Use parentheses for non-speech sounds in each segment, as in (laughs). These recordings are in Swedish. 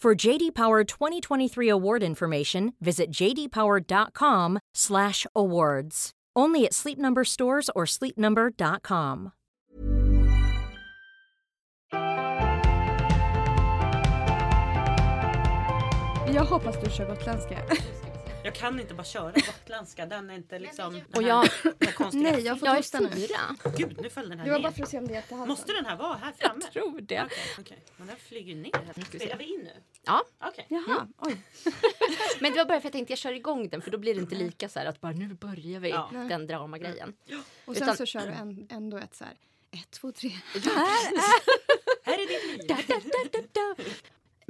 For JD Power 2023 award information, visit jdpower.com/awards. Only at Sleep Number stores or sleepnumber.com. Jag hoppas du kör gotländska. Jag kan inte bara köra gotländska. Den är inte liksom... Och jag, Nej, jag får jag är fyra. Gud, nu föll den här Det var ner. bara för att se om det jättehalsen. Måste den här vara här framme? Jag tror det. Okej, okej. Men den flyger ner. Spelar vi in nu? Ja, Okej. Jaha, oj. (laughs) men det var bara för att jag tänkte jag kör igång den för då blir det inte lika så här att bara nu börjar vi Ja. den dramagrejen. Och sen Utan- så kör du en, ändå ett så här, ett, två, tre. Här är ditt liv. Da, da, da, da, da.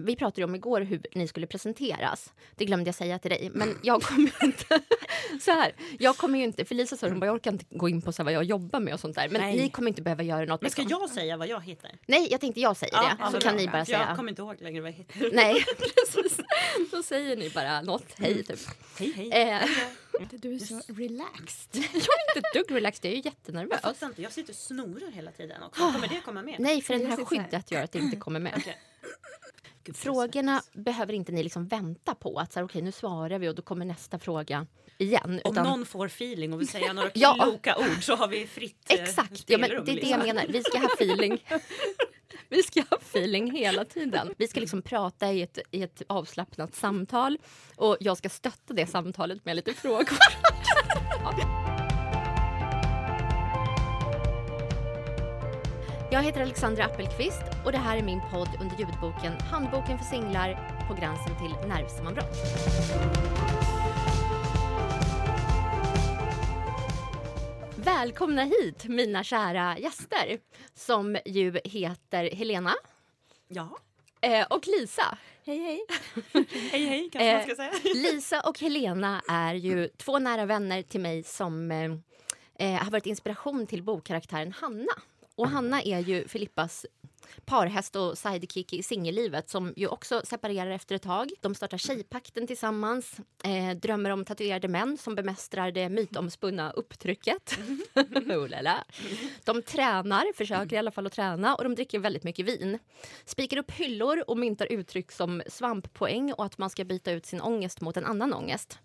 Vi pratade ju om igår hur ni skulle presenteras. Det glömde jag säga till dig. Men jag kommer inte... (laughs) Så här, jag kommer ju inte... För Lisa sa hon bara, jag orkar inte gå in på så vad jag jobbar med och sånt där. Men Nej. ni kommer inte behöva göra något. Men ska liksom. jag säga vad jag heter? Nej, jag tänkte jag säger det. så bra. kan ni bara För säga. Jag kommer inte ihåg längre vad jag heter. Nej, (laughs) (laughs) precis. Då säger ni bara något. Hej, typ. Hej, hej. Eh, Du är så relaxed. (laughs) jag är inte ett dugg relaxed. Jag är ju Jag jättenervös. fattar inte. Jag sitter och snorar hela tiden också. Kommer det komma med? Nej, för den Jag här skyddet gör att det inte kommer med. Okej. Gud, Frågorna behöver inte ni liksom vänta på. Att så här, okej, nu svarar vi och då kommer nästa fråga igen. Om Utan, någon får feeling och vill säga några (laughs) Ja. kloka ord så har vi fritt eh, Exakt, ja, men det är det liksom. jag menar. Vi ska ha feeling. (laughs) (laughs) Vi ska ha (laughs) feeling hela tiden. Vi ska liksom prata i ett, i ett avslappnat samtal och jag ska stötta det samtalet med lite frågor. (laughs) Jag heter Alexandra Appelqvist och det här är min podd under ljudboken Handboken för singlar på gränsen till nervsammanbrott. Välkomna hit mina kära gäster som ju heter Helena Ja. eh, och Lisa. Hej, hej. (laughs) Hej, hej kanske man Eh, ska säga. Lisa och Helena är ju två nära vänner till mig som eh, eh, har varit inspiration till bokkaraktären Hanna. Och Hanna är ju Filippas parhäst och sidekick i singellivet som ju också separerar efter ett tag. De startar Tjejpakten tillsammans, eh, drömmer om tatuerade män som bemästrar det mytomspunna upptrycket. (laughs) oh. De tränar, försöker i alla fall att träna och de dricker väldigt mycket vin. Spikar upp hyllor och myntar uttryck som svamppoäng och att man ska byta ut sin ångest mot en annan ångest.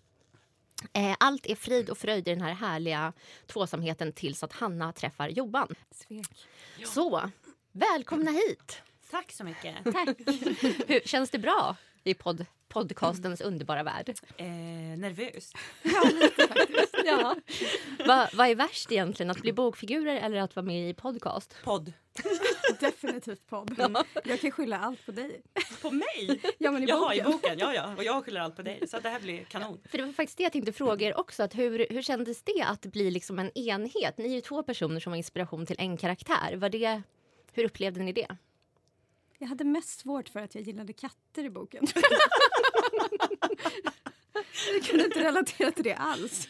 Eh, Allt är frid och fröjd i den här härliga tvåsamheten tills att Hanna träffar Johan. Svek. Så, välkomna hit! Tack så mycket. Tack. Hur, känns det bra i podd, podcastens underbara värld? Eh, nervös. Ja. Va, vad är värst egentligen, att bli bokfigurer eller att vara med i podcast? Podd. (laughs) Definitivt podd. Jag kan skylla allt på dig. På mig? Ja, men i Jaha, i boken. boken. Ja, ja. Och jag skyller allt på dig. Så det här blir kanon. För det var faktiskt det jag tänkte fråga er också. Att hur, hur kändes det att bli liksom en enhet? Ni är ju två personer som var inspiration till en karaktär. Var det, hur upplevde ni det? Jag hade mest svårt för att jag gillade katter i boken. (laughs) jag kunde inte relatera till det alls.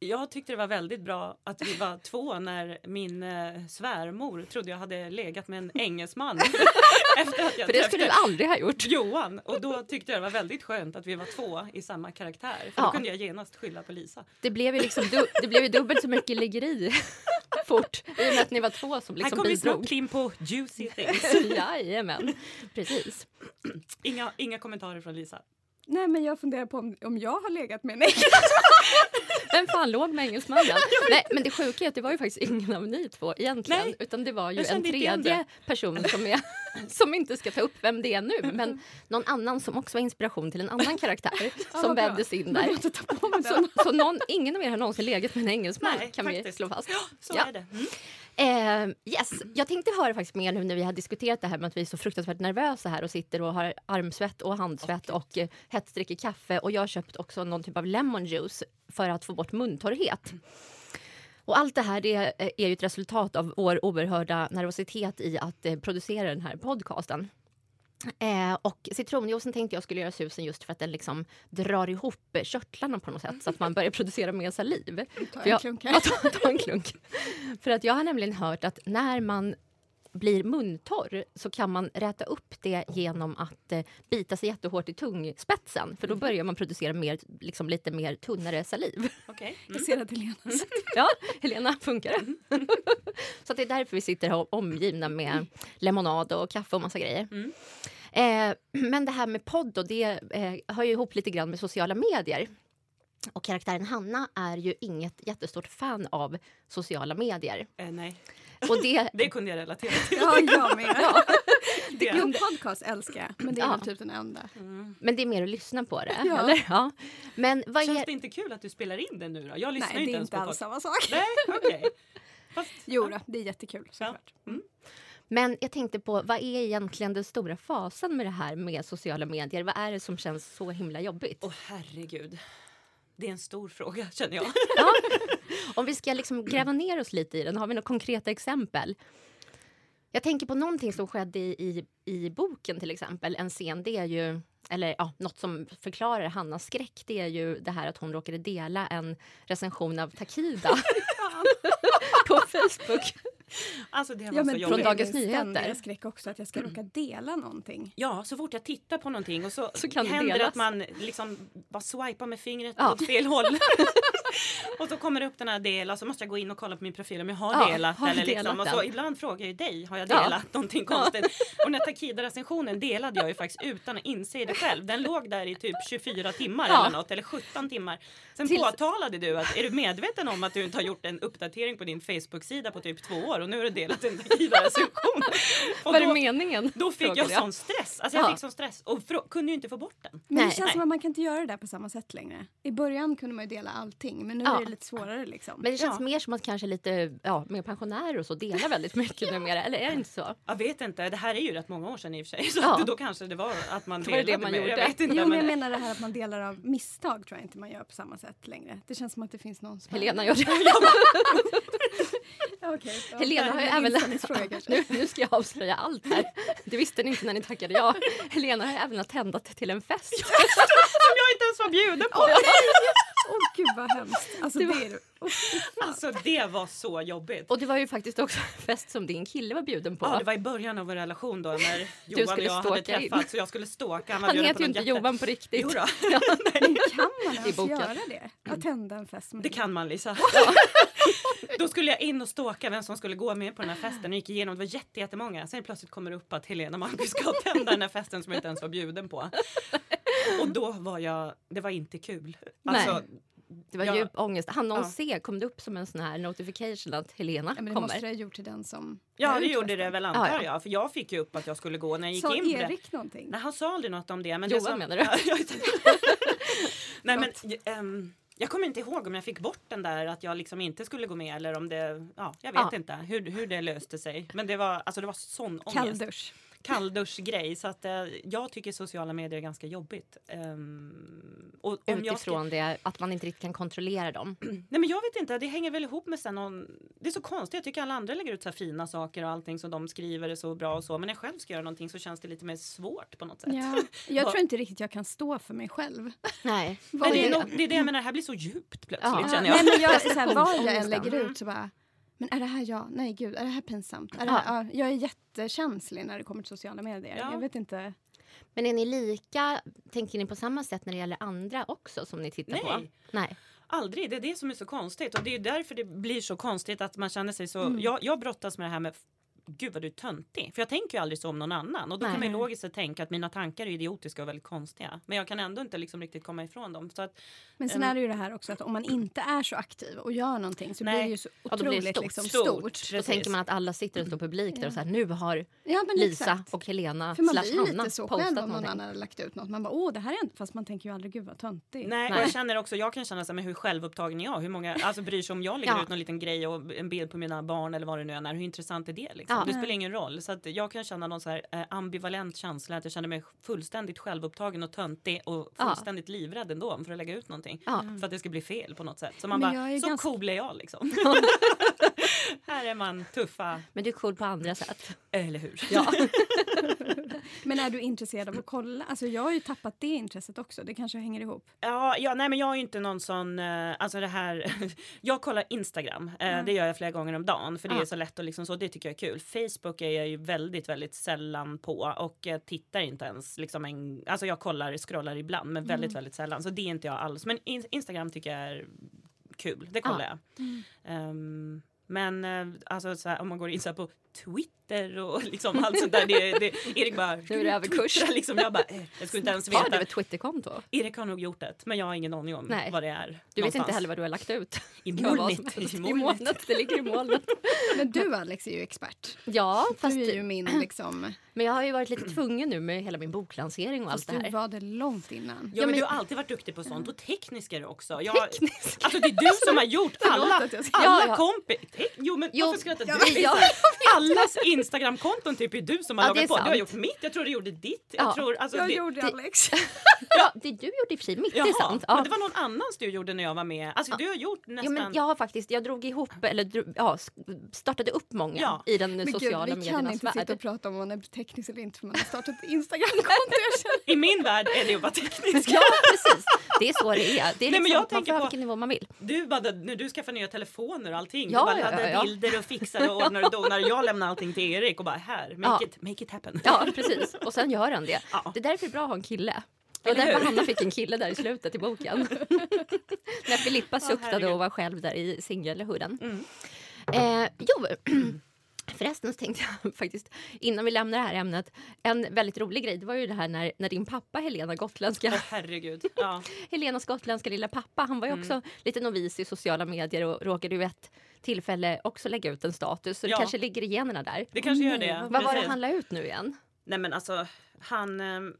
Jag tyckte det var väldigt bra att vi var två när min eh, svärmor trodde jag hade legat med en engelsman. (laughs) Efter att jag För det skulle du aldrig ha gjort. Johan. Och då tyckte jag det var väldigt skönt att vi var två i samma karaktär. För Ja. då kunde jag genast skylla på Lisa. Det blev ju, liksom du, det blev ju dubbelt så mycket liggeri (laughs) fort i och med att ni var två som Här liksom kommer vi snart bidrog. in på juicy things. (laughs) Jajamän, precis. Inga, inga kommentarer från Lisa. Nej, men jag funderar på om, om jag har legat med en (laughs) ägg. Vem fan låg med engelsmannen? Nej, men det sjuka är att det var ju faktiskt ingen av ni två egentligen. Nej, utan det var ju en tredje person som är (laughs) som inte ska ta upp vem det är nu, men (laughs) någon annan som också var inspiration till en annan karaktär (laughs) som vävdes in där. Så, så någon, ingen av er har någonsin legat med en engelsman Nej, kan vi faktiskt. slå fast. Så Ja. är det. Mm. Eh, yes. Jag tänkte höra faktiskt mer nu när vi har diskuterat det här med att vi är så fruktansvärt nervösa här och sitter och har armsvett och handsvett och eh, hett dricker kaffe och jag har köpt också någon typ av lemon juice för att få bort muntorrhet. Och allt det här det är ju ett resultat av vår oerhörda nervositet i att eh, producera den här podcasten. Eh, och citronjuicen tänkte jag skulle göra susen just för att den liksom drar ihop körtlarna på något sätt så att man börjar producera mer saliv. Ta en klunk (laughs) Ja, här. ta, ta en klunk. För att jag har nämligen hört att när man blir muntorr så kan man räta upp det genom att eh, bita sig jättehårt i tungspetsen. För då börjar man producera mer, liksom lite mer tunnare saliv. Okej. (laughs) Jag Mm. ser att Helena sitter. (laughs) Ja, Helena, funkar det? (laughs) så att det är därför vi sitter här omgivna med lemonad och kaffe och massa grejer. Mm. Eh, men det här med podd då, det eh, hör ju ihop lite grann med sociala medier. Och karaktären Hanna är ju inget jättestort fan av sociala medier. Eh, nej, Och det, (laughs) det kunde jag relatera till. Ja, jag med. (laughs) Det. Jo, podcast älskar jag, men det är Ja. typ den enda. Mm. men det är mer att lyssna på det, Ja. eller? Ja. Men vad Känns är... det inte kul att du spelar in det nu då? Jag lyssnar Nej, ju det inte är ens inte på alls podcast. samma sak. Nej, okej. (laughs) Fast, Jo då, det är jättekul såklart. Mm. Men jag tänkte på, vad är egentligen den stora fasen med det här med sociala medier? Vad är det som känns så himla jobbigt? Åh herregud. Det är en stor fråga känner jag. Ja. Om vi ska liksom gräva ner oss lite i den, har vi några konkreta exempel? Jag tänker på någonting som skedde i, i, i boken till exempel. En scen, det är ju, eller ja, något som förklarar Hannas skräck, det är ju det här att hon råkade dela en recension av Takida (laughs) (laughs) på Facebook. (laughs) Alltså det var Ja, så men från jobbigt. Dagens det Nyheter. skräck också att jag ska råka dela någonting. Ja, så fort jag tittar på någonting och så, Så kan det händer det delas. att man liksom bara swipar med fingret Ja. åt fel håll. (laughs) (laughs) och så kommer det upp den här delen och så måste jag gå in och kolla på min profil om jag har Ja, delat. har eller liksom. delat och så, ibland frågar jag ju dig, har jag Ja. delat någonting konstigt? Och den här Takida-recensionen delade jag ju faktiskt utan att inse det själv. Den låg där i typ 24 timmar Ja. eller något, eller 17 timmar. Sen Tills- påtalade du att är du medveten om att du inte har gjort en uppdatering på din Facebook-sida på typ två år och nu har du delat en (laughs) är då- det meningen? då fick frågade jag sån stress. Alltså jag Ja. fick sån stress och kunde ju inte få bort den. Men Nej. det känns Nej. som att man kan inte göra det där på samma sätt längre. I början kunde man ju dela allting, men nu Ja. är det lite svårare liksom. Men det känns Ja. mer som att kanske lite ja, mer pensionärer och så delar väldigt mycket (laughs) numera. Eller är det inte så? Jag vet inte, det här är ju rätt många år sedan i och för sig. Så Ja. då kanske det var att man (laughs) Det var det delade man mer. gjorde. Jag vet inte, Jo, men jag menar det här att man delar av misstag tror jag inte man gör på samma sätt längre. Det känns som att det finns någon spärr. Helena gör det. (laughs) Ja, Helena har ju även... Nu, (laughs) nu ska jag avslöja allt här. Det visste ni inte när ni tackade ja. Helena har ju även attändat till en fest. (laughs) som jag inte ens var bjuden på. Åh gud vad hemskt. Alltså, Det det var- är, oh. Alltså det var så jobbigt. Och det var ju faktiskt också en fest som din kille var bjuden på. Ja, det var i början av vår relation då när Johan och skulle jag hade träffats så jag skulle stalka. Han, Han heter ju inte jätte- Johan på riktigt. Jo då, (laughs) Men kan man ens boken. göra det? Attända en fest med det kan man Lisa. (laughs) Då skulle jag in och stalka vem som skulle gå med på den här festen och gick igenom. Det var jätte- jättemånga. Sen plötsligt kommer det upp att Helena Marcus ska tända den här festen som jag inte ens var bjuden på. (laughs) Och då var jag, det var inte kul. Alltså, Det var Ja. djup ångest. Han någon Ja. se kom det upp som en sån här notification att Helena Ja, men det kommer. måste det ha gjort till den som Ja det gjorde det väl antar Ja, ja. jag. För jag fick ju upp att jag skulle gå när jag gick Sa in på det. Erik någonting? Nej han sa aldrig något om det. Men Johan det som, menar du? (laughs) Jag- (laughs) Nej men ehm, jag kommer inte ihåg om jag fick bort den där att jag liksom inte skulle gå med eller om det, ja jag vet Ja. inte hur, hur det löste sig. Men det var, alltså det var sån ångest. Kalldusch. Kallduschgrej. Så att eh, jag tycker sociala medier är ganska jobbigt. Ehm, och om jag ska, Utifrån det, att man inte riktigt kan kontrollera dem. (clears throat) nej men jag vet inte, det hänger väl ihop med sen någon, det är så konstigt, jag tycker alla andra lägger ut så här fina saker och allting som de skriver är så bra och så. Men när jag själv ska göra någonting så känns det lite mer svårt på något sätt. Ja, (laughs) jag tror inte riktigt jag kan stå för mig själv. (laughs) Nej. Men det, är nog, det är det jag menar, det här blir så djupt plötsligt Ja. känner jag. Nej, men jag, så här, (laughs) vad jag än lägger ut så bara men är det här jag? Nej gud, är det här pinsamt? Är det här, ja. jag är jättekänslig när det kommer till sociala medier. Ja. Jag vet inte. Men är ni lika, tänker ni på samma sätt när det gäller andra också som ni tittar på? Nej. Nej. Aldrig, det är det som är så konstigt och det är därför det blir så konstigt att man känner sig så, Mm. jag, jag brottas med det här med gud vad du är töntig. För jag tänker ju aldrig så om någon annan. Och då Nej. kan man ju logiskt sett tänka att mina tankar är idiotiska och väldigt konstiga. Men jag kan ändå inte liksom riktigt komma ifrån dem. Så att, Men sen Ehm. är det ju det här också att om man inte är så aktiv och gör någonting så Nej. blir det ju så Ja, då blir det otroligt stort. liksom, Stort. stort. Då tänker man att alla sitter och står publik där och så här, nu har Ja, Lisa exakt. och Helena För man slash blir Hanna lite så postat själv om någon någonting. annan hade lagt ut något. Man bara åh det här är inte, fast man tänker ju aldrig gud vad töntig. nej, och Nej. jag känner också, jag kan känna så här, men hur självupptagen är jag? Hur många alltså, bryr sig om jag lägger Ja. ut någon liten grej och en bild på mina barn eller vad det nu än är. Hur intressant är det? Liksom? Ja. Det spelar ingen roll. Så att jag kan känna någon så här, eh, ambivalent känsla att jag känner mig fullständigt självupptagen och töntig och Ja. fullständigt livrädd ändå för att lägga ut någonting. Ja. För att det ska bli fel på något sätt. Så man Men bara, så ganska- cool är jag liksom. (laughs) här är man tuffa, Men du är cool på andra sätt. eller hur? Ja. (laughs) (laughs) Men är du intresserad av att kolla? Alltså jag har ju tappat det intresset också. Det kanske hänger ihop. Ja, ja, nej men jag är ju inte någon sån, eh, alltså det här, (laughs) jag kollar Instagram, eh, det gör jag flera gånger om dagen för det Ja. är så lätt och liksom så, det tycker jag är kul. Facebook är jag ju väldigt, väldigt sällan på och tittar inte ens liksom en, alltså jag kollar, scrollar ibland men väldigt, väldigt sällan så det är inte jag alls. Men in, Instagram tycker jag är kul, det kollar jag. Ehm, men eh, alltså så här, om man går in så på Twitter och (laughs) liksom allt sånt där. Det, det, Erik bara... Nu är det överkurs. Liksom, jag bara, eh, jag skulle inte ens Har du veta. ett Twitterkonto? Erik har nog gjort det, men jag har ingen aning om Nej. vad det är. Du vet någonstans. inte heller vad du har lagt ut. (laughs) I Det molnet. I (laughs) molnet. Det ligger i molnet. Men du Alex är ju expert. Ja, fast, Du är ju min (clears throat) liksom... men jag har ju varit lite tvungen nu med hela min boklansering och allt Fast det du här. var det långt innan. Ja, men men- du har alltid varit duktig på sånt och teknisk är du också. Jag, Alltså det är du som har gjort alla, jag alla Ja, ja. kompis... Jo men Jo, varför skrattar ja, du? ja. Allas Instagramkonton typ är du som har Ja, lagat på. Du har sant. gjort mitt, jag tror du gjorde ditt. Jag Ja. tror, alltså, Jag det, gjorde det- Alex. (laughs) Ja, det du gjorde i och för sig mitt Jaha, är sant. men Ja. det var någon annans du gjorde när jag var med. Alltså du har gjort Ja, nästan... men jag har faktiskt, jag drog ihop, eller ja, startade upp många Ja. i den Men sociala vi kan mediernas inte sitta värld. och prata om om man är teknisk eller inte för man har startat Instagramkonto. (laughs) I min värld är det att vara teknisk. Ja, precis. Det är så det är. Det är Nej, men liksom, jag man tänker på- vilken nivå man vill. Du bara, när du skaffade nya telefoner och allting. Ja, du bara ja, laddade ja, ja. bilder och fixade och ordnade och donade. Jag lämnade allting till Erik och bara här, make, Ja. it, make it happen. Ja, (laughs) precis. Och sen gör han det. Ja. Det är därför det är bra att ha en kille. Det var därför? Hanna fick en kille där i slutet i boken. (laughs) När Filippa suktade herregud. och var själv där i singelhooden. Mm. Eh, jo, (clears throat) förresten så tänkte jag (laughs) faktiskt innan vi lämnar det här ämnet. En väldigt rolig grej det var ju det här när, när din pappa Helena gotländska Åh herregud. Ja. Helenas gotländska lilla pappa. Han var ju också lite novis i sociala medier och råkade vid ett tillfälle också lägga ut en status. Så det Ja. kanske ligger i generna där. Det kanske gör Nej, det. Vad var det han la ut nu igen? Nej men alltså han ehm,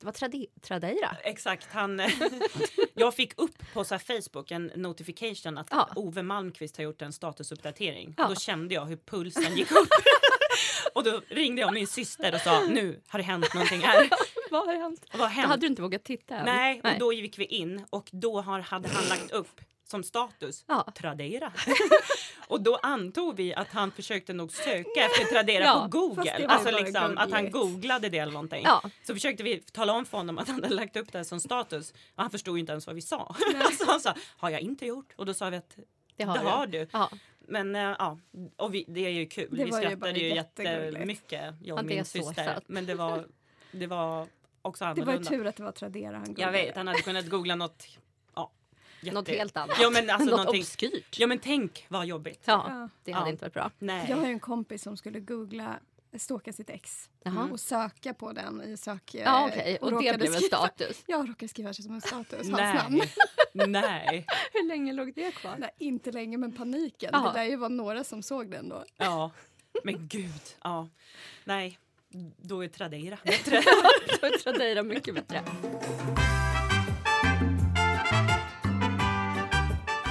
Det var trade- Tradeira. Exakt, han, (laughs) jag fick upp på så här Facebook en notification att Ja. Ove Malmqvist har gjort en statusuppdatering. Ja. Då kände jag hur pulsen gick upp. (laughs) och då ringde jag min syster och sa nu har det hänt någonting här. (laughs) Vad har hänt? Vad har Då hänt? hade du inte vågat titta än. Nej, och då gick vi in och då har, hade han lagt upp som status Ja. Tradera. (laughs) (laughs) och då antog vi att han försökte nog söka efter Tradera Ja, på det Google. ju Alltså liksom att han googlade det eller någonting. Ja. Så försökte vi tala om för honom att han hade lagt upp det som status. Och han förstod ju inte ens vad vi sa. (laughs) så han sa, har jag inte gjort? Och då sa vi att det har, det du. har du. Ja. Men äh, ja, och vi, det är ju kul. Det vi ju skrattade ju jättegulligt. jättemycket, jag Ja, och det min syster. Men det var, det var också Det annorlunda. var ju tur att det var Tradera han Jag googlade. vet, han hade kunnat googla något jätte... Något helt annat. Ja men alltså (laughs) Något någonting... obskyrt. Ja men tänk vad jobbigt. Ja, Ja. det hade Ja. inte varit bra. Nej. Jag har ju en kompis som skulle googla stalka sitt ex Jaha. och söka på den i sök... Ja, okej. Och det råkade blev en status. (laughs) Jag råkade skriva det som en status, hans namn. (laughs) Nej. Nej. Hur länge låg det kvar? Nej, inte länge, men paniken. Ja. Det där ju var några som såg den då. Ja. Men gud. Ja. Nej. Då är Tradera bättre. Då är Tradeira mycket bättre.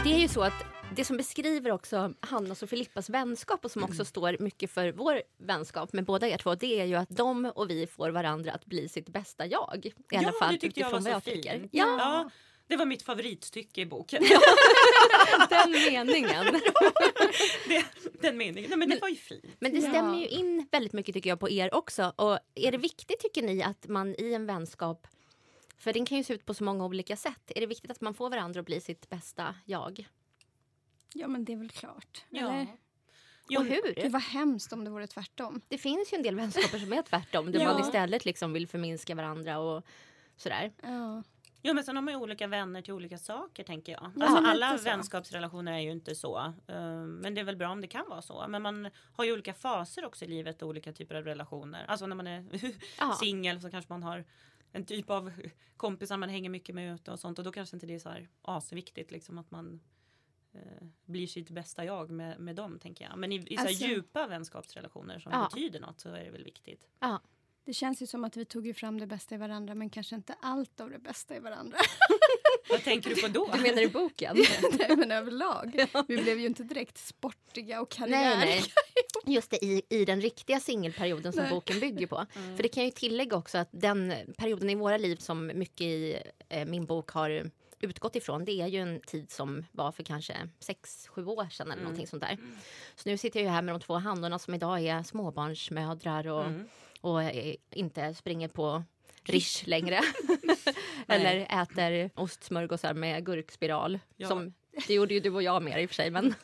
Det är ju så att det som beskriver också Hannas och Filippas vänskap och som också står mycket för vår vänskap med båda er två, det är ju att de och vi får varandra att bli sitt bästa jag. I alla ja, fall det tyckte jag var så jag tycker. fint. Ja, Ja. Det var mitt favoritstycke i boken. (laughs) den meningen. (laughs) Det, den meningen. Nej men det var ju fint. Men det Ja. stämmer ju in väldigt mycket tycker jag på er också. Och är det viktigt tycker ni att man i en vänskap, för den kan ju se ut på så många olika sätt, är det viktigt att man får varandra att bli sitt bästa jag? Ja, men det är väl klart. Ja. Eller? Jo, och hur? Det var hemskt om det vore tvärtom. Det finns ju en del vänskaper som är tvärtom, där (laughs) Ja. man istället liksom vill förminska varandra och sådär. Ja. Jo men sen har man ju olika vänner till olika saker tänker jag. Ja, alltså, alla vänskapsrelationer är ju inte så. eh, men det är väl bra om det kan vara så. Men man har ju olika faser också i livet och olika typer av relationer. Alltså när man är (laughs) singel så kanske man har en typ av kompisar man hänger mycket med ute och sånt. Och då kanske inte det är så här asviktigt liksom att man eh, blir sitt bästa jag med, med dem tänker jag. Men i, i så här Alltså- djupa vänskapsrelationer som Ja. betyder något så är det väl viktigt. Ja. Det känns ju som att vi tog ju fram det bästa i varandra men kanske inte allt av det bästa i varandra. (laughs) Vad tänker du på då? Du menar i boken? (laughs) Nej, men överlag. Vi blev ju inte direkt sportiga och karriär. Nej, nej. Just det, i, i den riktiga singelperioden som Nej. boken bygger på. (laughs) Mm. För det kan jag ju tillägga också att den perioden i våra liv som mycket i eh, min bok har utgått ifrån, det är ju en tid som var för kanske sex sju år sedan eller Mm. sånt där. Så nu sitter jag ju här med de två handlarna som idag är småbarnsmödrar och, Mm. och eh, inte springer på (laughs) Rish längre. (laughs) eller äter ostsmörgåsar med gurkspiral. Ja. Som, det gjorde ju du och jag med i och för sig. Men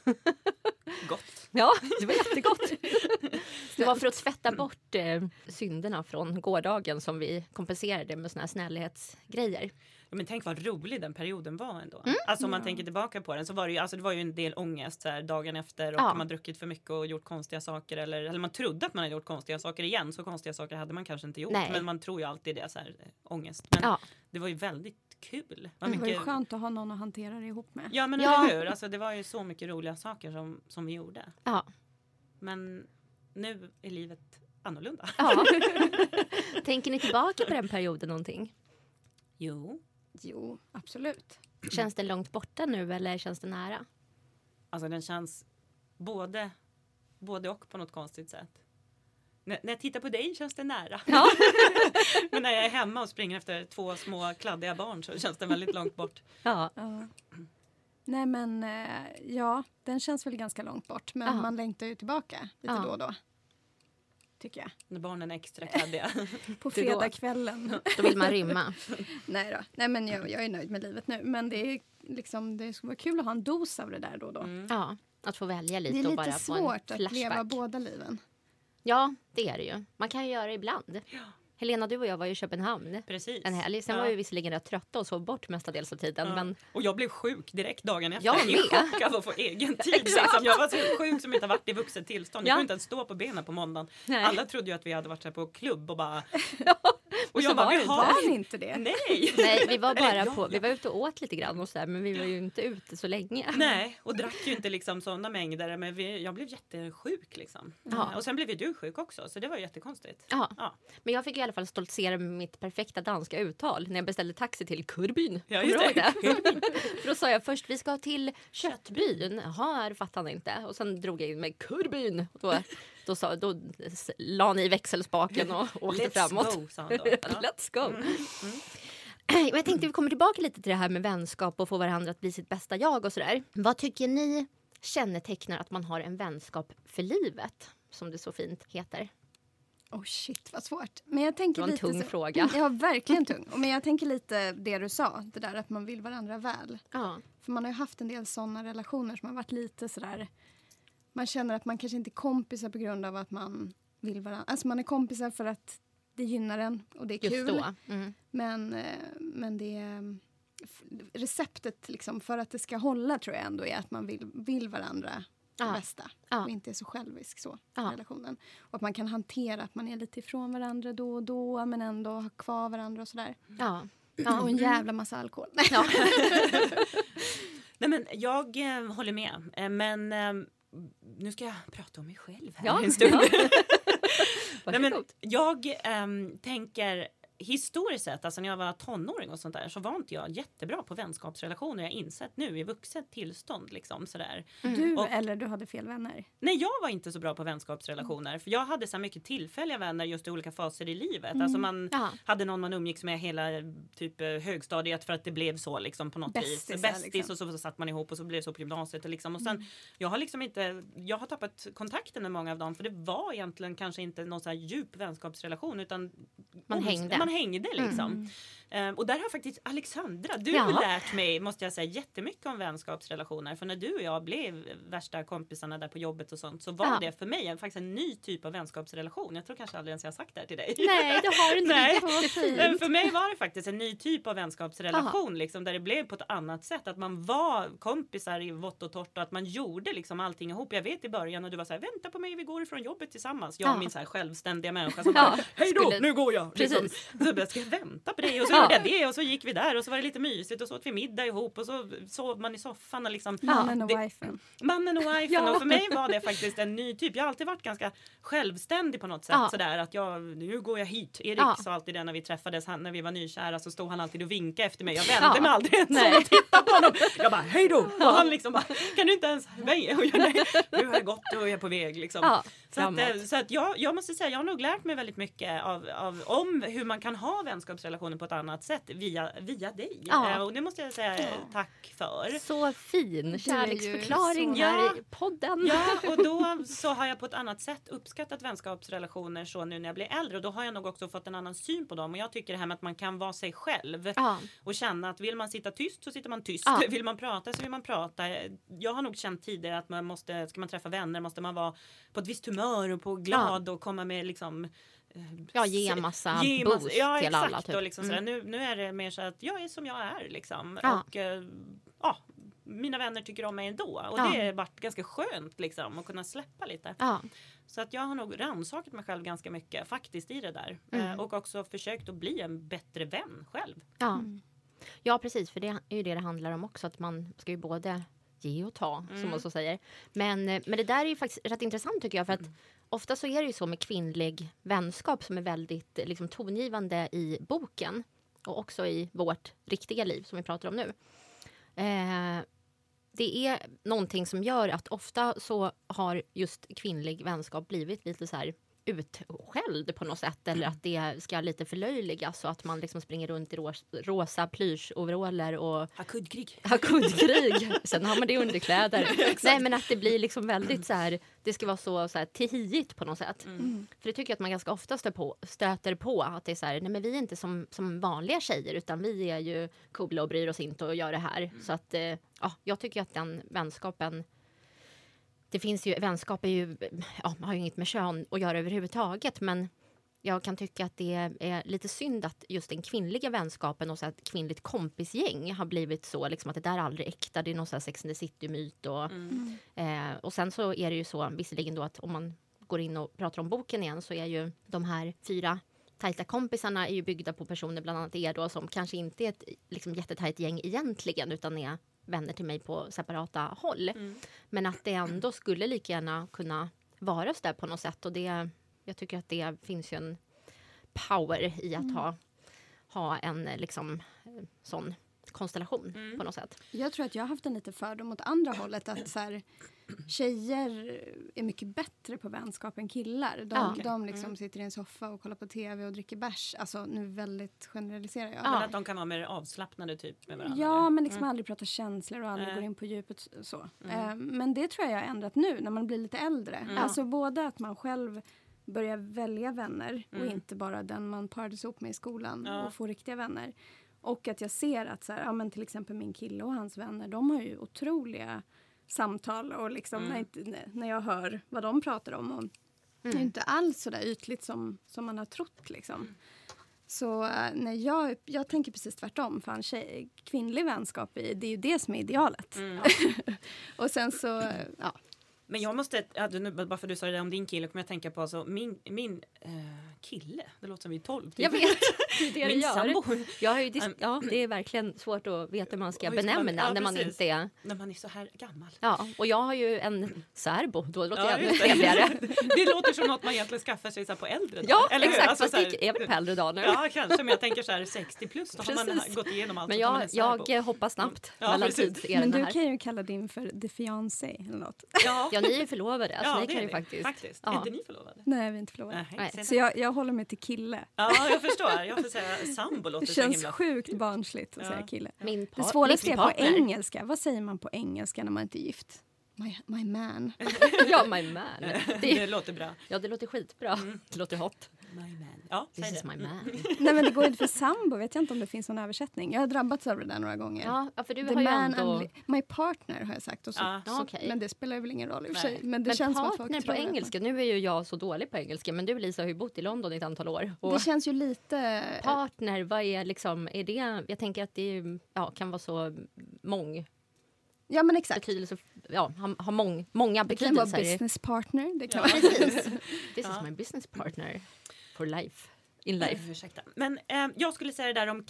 Gott. Ja, det var jättegott. (laughs) Det var för att tvätta bort eh, synderna från gårdagen som vi kompenserade med såna här snällhetsgrejer. Ja, men tänk vad rolig den perioden var ändå. Mm. Alltså om man tänker tillbaka på den så var det ju, alltså, det var ju en del ångest så här, dagen efter och Ja. man druckit för mycket och gjort konstiga saker eller, eller man trodde att man hade gjort konstiga saker igen. Så konstiga saker hade man kanske inte gjort. Nej. Men man tror ju alltid det, så här, eh, ångest. Men Ja. det var ju väldigt kul. Vad Det var ju mycket- skönt att ha någon att hantera det ihop med. Ja men Ja. eller hur. Alltså, det var ju så mycket roliga saker som, som vi gjorde. Ja. Men nu är livet annorlunda. ja. (laughs) Tänker ni tillbaka på den perioden någonting? Jo. Jo, absolut. Känns det långt borta nu eller känns det nära? Alltså den känns både, både och på något konstigt sätt. När, när jag tittar på dig känns det nära. Ja. (laughs) Men när jag är hemma och springer efter två små kladdiga barn så känns det väldigt långt bort. ja. Ja. Nej men eh, ja, den känns väl ganska långt bort. Men Ja. man längtar ju tillbaka lite Ja. då och då. Tycker jag. När barnen är extra kladdiga. (laughs) På fredagskvällen. Då vill man rymma. (laughs) Nej då. Nej men jag, jag är nöjd med livet nu. Men det är liksom, det skulle vara kul att ha en dos av det där då och då. Mm. Ja, att få välja lite Det är och bara lite få en svårt att flashback. leva båda liven. Ja, det är det ju. Man kan ju göra det ibland. Helena, du och jag var ju i Köpenhamn Precis. en helg. Sen Ja. var vi visserligen rätt trötta och sov bort mestadels av tiden. Ja. Men Och jag blev sjuk direkt dagen efter. Jag I med. chock av att få egen (laughs) tid. Liksom. Jag var så sjuk som inte har varit i vuxet tillstånd. Jag Ja. kunde inte ens stå på benen på måndagen. Nej. Alla trodde ju att vi hade varit på klubb och bara... (laughs) (laughs) Och så jag bara, var vi har Var ni inte det? Nej! (laughs) Nej, vi var bara på, vi var ute och åt lite grann och så där, men vi var ju inte ute så länge. (laughs) Nej, och drack ju inte liksom sådana mängder. Men vi, jag blev jättesjuk liksom. Ja. Och sen blev ju du sjuk också, så det var jättekonstigt. Ja. Ja. Men jag fick i alla fall stoltsera med mitt perfekta danska uttal när jag beställde taxi till Kurbyn. Ja, just du ihåg det. det? För då sa jag först vi ska till Köttbyn. Jaha, det fattade han inte. Och sen drog jag in med Kurbyn. Och Då, då, sa, då la ni växelspaken och (laughs) åkte Let's framåt. go, sa han då. (laughs) Let's go. (clears throat) Men jag tänkte vi kommer tillbaka lite till det här med vänskap och få varandra att bli sitt bästa jag och sådär. Vad tycker ni kännetecknar att man har en vänskap för livet? Som det så fint heter. Oh shit vad svårt. Men jag Det tänker var en lite tung så- fråga. Ja verkligen (laughs) tung. Och Men jag tänker lite det du sa. Det där att man vill varandra väl. Ja. För man har ju haft en del såna relationer som har varit lite sådär. Man känner att man kanske inte är kompisar på grund av att man vill varandra. Alltså man är kompisar för att det gynnar en och det är Just kul. då. Mm. Men, eh, men det receptet liksom för att det ska hålla tror jag ändå är att man vill, vill varandra det Ja. bästa. Ja. Och inte är så självisk så i Ja. relationen. Och att man kan hantera att man är lite ifrån varandra då och då men ändå ha kvar varandra och sådär. Ja. Och en jävla massa alkohol. Ja. (laughs) Nej men jag eh, håller med. Eh, men eh, nu ska jag prata om mig själv här Ja. en stund. Ja. (laughs) Nej, men jag ehm, tänker historiskt sett, alltså när jag var tonåring och sånt där så var inte jag jättebra på vänskapsrelationer. Jag har insett nu i vuxet tillstånd liksom sådär. Du Och- eller du hade fel vänner. Nej, jag var inte så bra på vänskapsrelationer för jag hade så mycket tillfälliga vänner just i olika faser i livet. Mm. Alltså man Ja. hade någon man umgicks med hela typ eh, högstadiet för att det blev så liksom på något Bästisar, vis. Bästis liksom. och så, så satt man ihop och så blev det så på gymnasiet och liksom och sen jag har liksom inte jag har tappat kontakten med många av dem för det var egentligen kanske inte någon så här djup vänskapsrelation utan Man hängde. man hängde liksom. Ehm, och där har faktiskt Alexandra, du Ja. lärt mig, måste jag säga, jättemycket om vänskapsrelationer. För när du och jag blev värsta kompisarna där på jobbet och sånt så var Ja. det för mig en, faktiskt en ny typ av vänskapsrelation. Jag tror kanske aldrig ens jag har sagt det här till dig. Nej, det har du inte. Nej. För mig var det faktiskt en ny typ av vänskapsrelation liksom, där det blev på ett annat sätt. Att man var kompisar i vått och torrt och att man gjorde liksom allting ihop. Jag vet i början och du var så här, vänta på mig, vi går ifrån jobbet tillsammans. Jag och Ja. min så här självständiga människa som Ja, bara, hej då, skulle- nu går jag. Liksom. Så jag ska vänta på dig och så Ja. gjorde jag det och så gick vi där och så var det lite mysigt och så åt vi middag ihop och så sov man i soffan och liksom Mannen och wifen. Mannen och wifen Ja. och för mig var det faktiskt en ny typ. Jag har alltid varit ganska självständig på något sätt. Ja. Sådär att jag, nu går jag hit. Erik Ja. sa alltid det när vi träffades, han, när vi var nykära så stod han alltid och vinkade efter mig. Jag vände Ja. mig aldrig ens om och tittade på honom. Jag bara hej då! Och han liksom bara, kan du inte ens väja? Och jag, nej, nu har jag gått och jag är på väg liksom. Ja, Så att, eh, så att jag, jag måste säga, jag har nog lärt mig väldigt mycket av, av, om hur man kan ha vänskapsrelationer på ett annat sätt via, via dig. Ja. Eh, Och det måste jag säga eh, tack för. Så fin kärleksförklaring så- här Ja. i podden. Ja, och då (laughs) så har jag på ett annat sätt uppskattat vänskapsrelationer så nu när jag blir äldre och då har jag nog också fått en annan syn på dem och jag tycker det här med att man kan vara sig själv Ja. och känna att vill man sitta tyst så sitter man tyst, Ja. vill man prata så vill man prata. Jag har nog känt tidigare att man måste, ska man träffa vänner måste man vara på ett visst humör och på glad och komma med liksom Ja, ge en massa Ge boost ja, till exakt. alla. Typ. Och liksom Mm. sådär. Nu, nu är det mer så att jag är som jag är liksom. Ja. Och eh, ja, mina vänner tycker om mig ändå. Och Ja. det har varit ganska skönt liksom att kunna släppa lite. Ja. Så att jag har nog rannsakat mig själv ganska mycket faktiskt i det där. Mm. Eh, och också försökt att bli en bättre vän själv. Ja. ja, precis. För det är ju det det handlar om också. Att man ska ju både ge och ta, som Mm. man så säger. Men, eh, men det där är ju faktiskt rätt intressant tycker jag. För att ofta så är det ju så med kvinnlig vänskap som är väldigt eh, liksom, tongivande i boken. Och också i vårt riktiga liv som vi pratar om nu. Eh, det är någonting som gör att ofta så har just kvinnlig vänskap blivit lite så här utskälld på något sätt eller att det ska lite förlöjligas så att man liksom springer runt i ros rosa plyschoveraller och kuddkrig. har kuddkrig. (laughs) Sen har man det i underkläder. (laughs) Nej men att det blir liksom väldigt så här, det ska vara så, så här tihigt på något sätt. Mm. För det tycker jag att man ganska ofta stöter på, stöter på att det är så här, nej men vi är inte som, som vanliga tjejer utan vi är ju coola och bryr oss inte och gör det här. Så att, eh, ja, jag tycker att den vänskapen det finns ju, vänskap är ju, ja, har ju inget med kön att göra överhuvudtaget men jag kan tycka att det är lite synd att just den kvinnliga vänskapen och så ett kvinnligt kompisgäng har blivit så liksom att det där är aldrig äkta. Det är någon så här Sex and the City-myt. Och, Mm. eh, och sen så är det ju så, visserligen då att om man går in och pratar om boken igen så är ju de här fyra tajta kompisarna är ju byggda på personer, bland annat er då, som kanske inte är ett liksom, jättetajt gäng egentligen utan är vänner till mig på separata håll. Mm. Men att det ändå skulle lika gärna kunna vara så där på något sätt. Och det, jag tycker att det finns ju en power i att ha, ha en eh, liksom, eh, sån konstellation Mm. på något sätt. Jag tror att jag har haft en lite fördom åt andra hållet. Att så här, tjejer är mycket bättre på vänskap än killar. De, Ja. de liksom Mm. sitter i en soffa och kollar på tv och dricker bärs. Alltså nu väldigt generaliserar jag. Ja. Men att de kan vara mer avslappnade typ med varandra. Ja, eller? men liksom Mm. aldrig prata känslor och aldrig Nej. går in på djupet så. Mm. Eh, men det tror jag jag har ändrat nu när man blir lite äldre. Mm. Alltså både att man själv börjar välja vänner och Mm. inte bara den man parades ihop med i skolan Ja. och får riktiga vänner. Och att jag ser att så här, ja, men till exempel min kille och hans vänner, de har ju otroliga samtal och liksom Mm. när, när jag hör vad de pratar om. Och Det är Mm. inte alls så där ytligt som, som man har trott liksom. Så eh, när jag, jag tänker precis tvärtom. Fan, tjej, kvinnlig vänskap, är- det är ju det som är idealet. Mm. (laughs) Och sen så, ja. Men jag måste, nu, bara för att du sa det där om din kille, kommer jag tänka på alltså, min, min eh, kille, det låter som vi är 12 typ. Jag vet, (laughs) det Min det sambo, Jag har ju dis- Um, ja, (clears throat) det är verkligen svårt att veta hur man ska ska man- benämna ja, när man precis. inte är... när man är så här gammal. Ja, och jag har ju en särbo, då låter Ja, det ännu trevligare. (laughs) det låter som något man egentligen skaffar sig så här på äldre dagar. Ja, eller hur? exakt, Alltså, fast det är väl på äldre dagar nu. Ja, kanske, men jag tänker så här 60 plus, då har man Precis. gått igenom allt. Men jag, jag hoppar snabbt Ja, mellan precis. Men du här. kan ju kalla din för the fiancé eller något. Ja, Ja, ni är ju förlovade, alltså ja ni det kan är ju ni. faktiskt... faktiskt. Ja. Är inte ni förlovade? Nej, vi är inte förlovade. Nej, Så jag, jag håller mig till kille. Ja, jag förstår. Jag (laughs) säga sambo låter Det så känns himla... sjukt barnsligt att Ja. säga kille. Min Det par, svåraste är på engelska. Vad säger man på engelska när man inte är gift? My, my man. (laughs) Ja, my man. (laughs) Det, Det, låter bra. ja, det låter skitbra. Mm. Det låter hot. My man. Ja, This säg is det. my Mm. man. (laughs) Nej men det går ju inte för sambo, vet jag inte om det finns någon översättning. Jag har drabbats av det där några gånger. Ja, för du The har man ändå... My partner har jag sagt. Och så, Ja. så, Okej. Men det spelar väl ingen roll i och för sig. Men det men känns som att folk partner på engelska, nu är ju jag så dålig på engelska men du Lisa har ju bott i London i ett antal år. Och Det känns ju lite... partner, vad är liksom, är det, jag tänker att det är, ja, kan vara så mång Ja men exakt. betydelse, ja, har, har mång, många Det kan vara betydelser. business partner. Det kan Ja. vara... Precis. (laughs) This Ja. is my business partner for life. In life. Eh, Ursäkta. Men eh, jag skulle säga det där om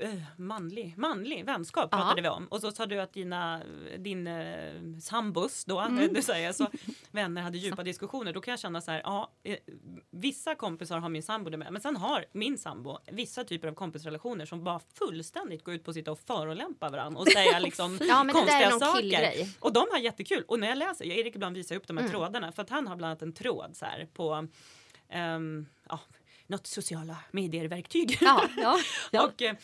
eh, manlig, manlig vänskap pratade Ja. vi om. Och så sa du att dina, din eh, sambos då, Mm. du säger så, (laughs) vänner hade djupa diskussioner. Då kan jag känna så här, ja, vissa kompisar har min sambo det med. Men sen har min sambo vissa typer av kompisrelationer som bara fullständigt går ut på att sitta och förolämpa varandra och säga (laughs) liksom Ja, konstiga saker. Och de har jättekul. Och när jag läser, jag Erik ibland visar upp de här Mm. trådarna för att han har bland annat en tråd så här på um, ja, något sociala medier-verktyg. Ja, ja, (laughs) ja. Och eh,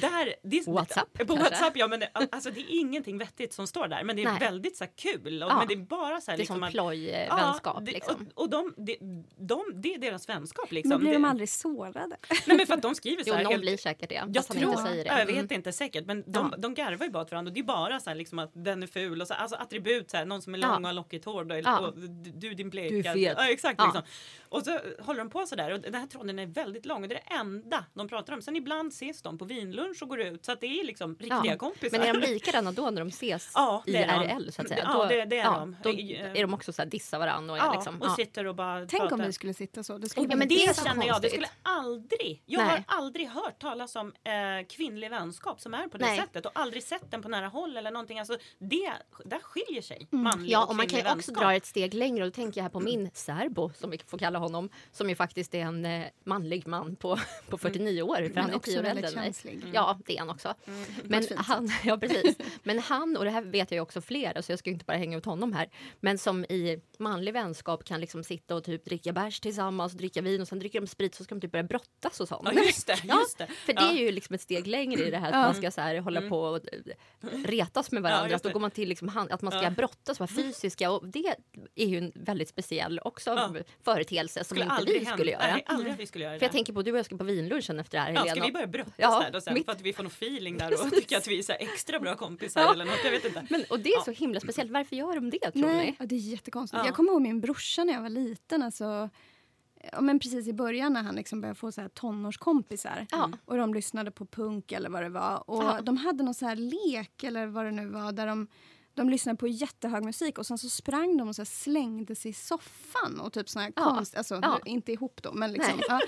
där... Det, WhatsApp, På kanske? WhatsApp, ja. Men det, alltså, det är ingenting vettigt som står där. Men det är Nej. väldigt så här, kul. Och, Ja. Men det är bara så här... Det är liksom, som att- plojvänskap. det, liksom. Och, och de, de, de, det är deras vänskap. Liksom. Men blir de aldrig sårade? Nej, men för att de skriver så Jo, här... någon helt- blir säkert det. jag tror, inte säger det. jag vet Mm. inte säkert, men de, Ja. de garvar ju bara åt varandra och det är bara så här liksom att den är ful och så, alltså attribut så här, någon som är Ja. lång och har lockigt hår då, Ja. och du, du din bleka. Du är fet. Ja, exakt Ja. liksom. Och så håller de på så där och den här tråden är väldigt lång och det är det enda de pratar om. Sen ibland ses de på vinlunch och går ut så att det är liksom riktiga Ja. kompisar. Men är de likadana då när de ses (laughs) Ja, det är de. IRL så att säga? Ja, då, det- det är de. Då Eh, är de också så här dissa varandra och Ja, liksom... och ja. sitter och bara Tänk pratar. om vi skulle sitta så. Det skulle Ja, men det, det känner jag, det skulle aldrig. Jag Nej. har aldrig hört talas om eh, kvinnlig vänskap som är på det Nej. sättet och aldrig sett den på nära håll eller någonting. Alltså, det, där skiljer sig manlig Ja, och och man kan ju också vänskap. dra ett steg längre och då tänker jag här på min särbo som vi får kalla honom som ju faktiskt är en eh, manlig man på, på 49 år för Men han är också 10 år väldigt känslig. Ja, det är han också. Men ett fint han, (laughs) ja, precis. (laughs) Men han, och det här vet jag också flera så jag ska inte bara hänga ut honom här, men som i manlig vänskap kan liksom sitta och typ dricka bärs tillsammans, dricka vin och sen dricker de sprit så ska de typ börja brottas och sånt. Ja, just det. Ja, Just det. För det Ja. är ju liksom ett steg längre i det här att Ja. man ska så här hålla på och eh, retas med varandra. Ja, att då går man till liksom att man ska Ja. brottas, vara fysiska och det är ju en väldigt speciell också Ja. företeelse som Skulle inte vi skulle göra. Nej, vi skulle göra det. För jag tänker på du och jag ska på vinlunchen efter det här ja, Helena. ska vi börja brottas Ja, där då sen mitt- för att vi får någon feeling där och tycker att vi är så här extra bra kompisar (laughs) Ja. eller något. Jag vet inte. Men, och det är så himla speciellt. Varför gör de det tror Nej, ni? ja, det är jättekonstigt. Ja. Jag kommer ihåg min brorsa när jag var liten. Alltså, ja, men precis i början när han liksom började få så här tonårskompisar. Ja. Och de lyssnade på punk eller vad det var. Och Ja. de hade någon så här lek eller vad det nu var där de de lyssnade på jättehög musik och sen så sprang de och så här slängde sig i soffan och typ sån här Ja. konst, alltså Ja. inte ihop då men liksom. Ja.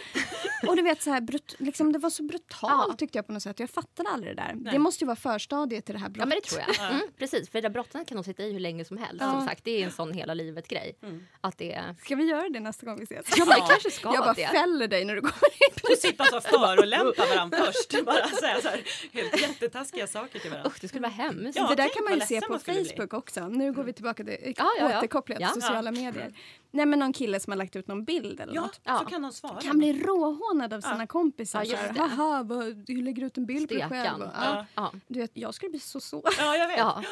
Och du vet så här, brut, liksom, det var så brutalt Ja. tyckte jag på något sätt. Jag fattade aldrig det där. Nej. Det måste ju vara förstadiet till det här Ja brottet. men det tror jag. Mm, precis, för det där brottet kan de sitta i hur länge som helst. Ja. Som sagt, det är en sån hela livet grej. Mm. Att det är... Ska vi göra det nästa gång vi ses? Ja men det (laughs) kanske ska jag bara det. fäller dig när du kommer in. Och sitta så förolämpa varandra först. (laughs) Bara säga så här helt jättetaskiga saker till varandra. Usch, det skulle vara hemskt. Ja, det där kan man ju se på bli. Facebook också. Nu går vi tillbaka till Ja, ja, ja. återkopplat Ja. sociala medier. Nej men någon kille som har lagt ut någon bild eller Ja, något. Ja. så kan de svara. Kan bli råhånad av sina Ja. kompisar. Ja, här. Haha, vad, du lägger ut en bild på dig själv. Stekan. Ja. ja. Ja. Du vet, jag skulle bli så så. Ja, jag vet. Ja.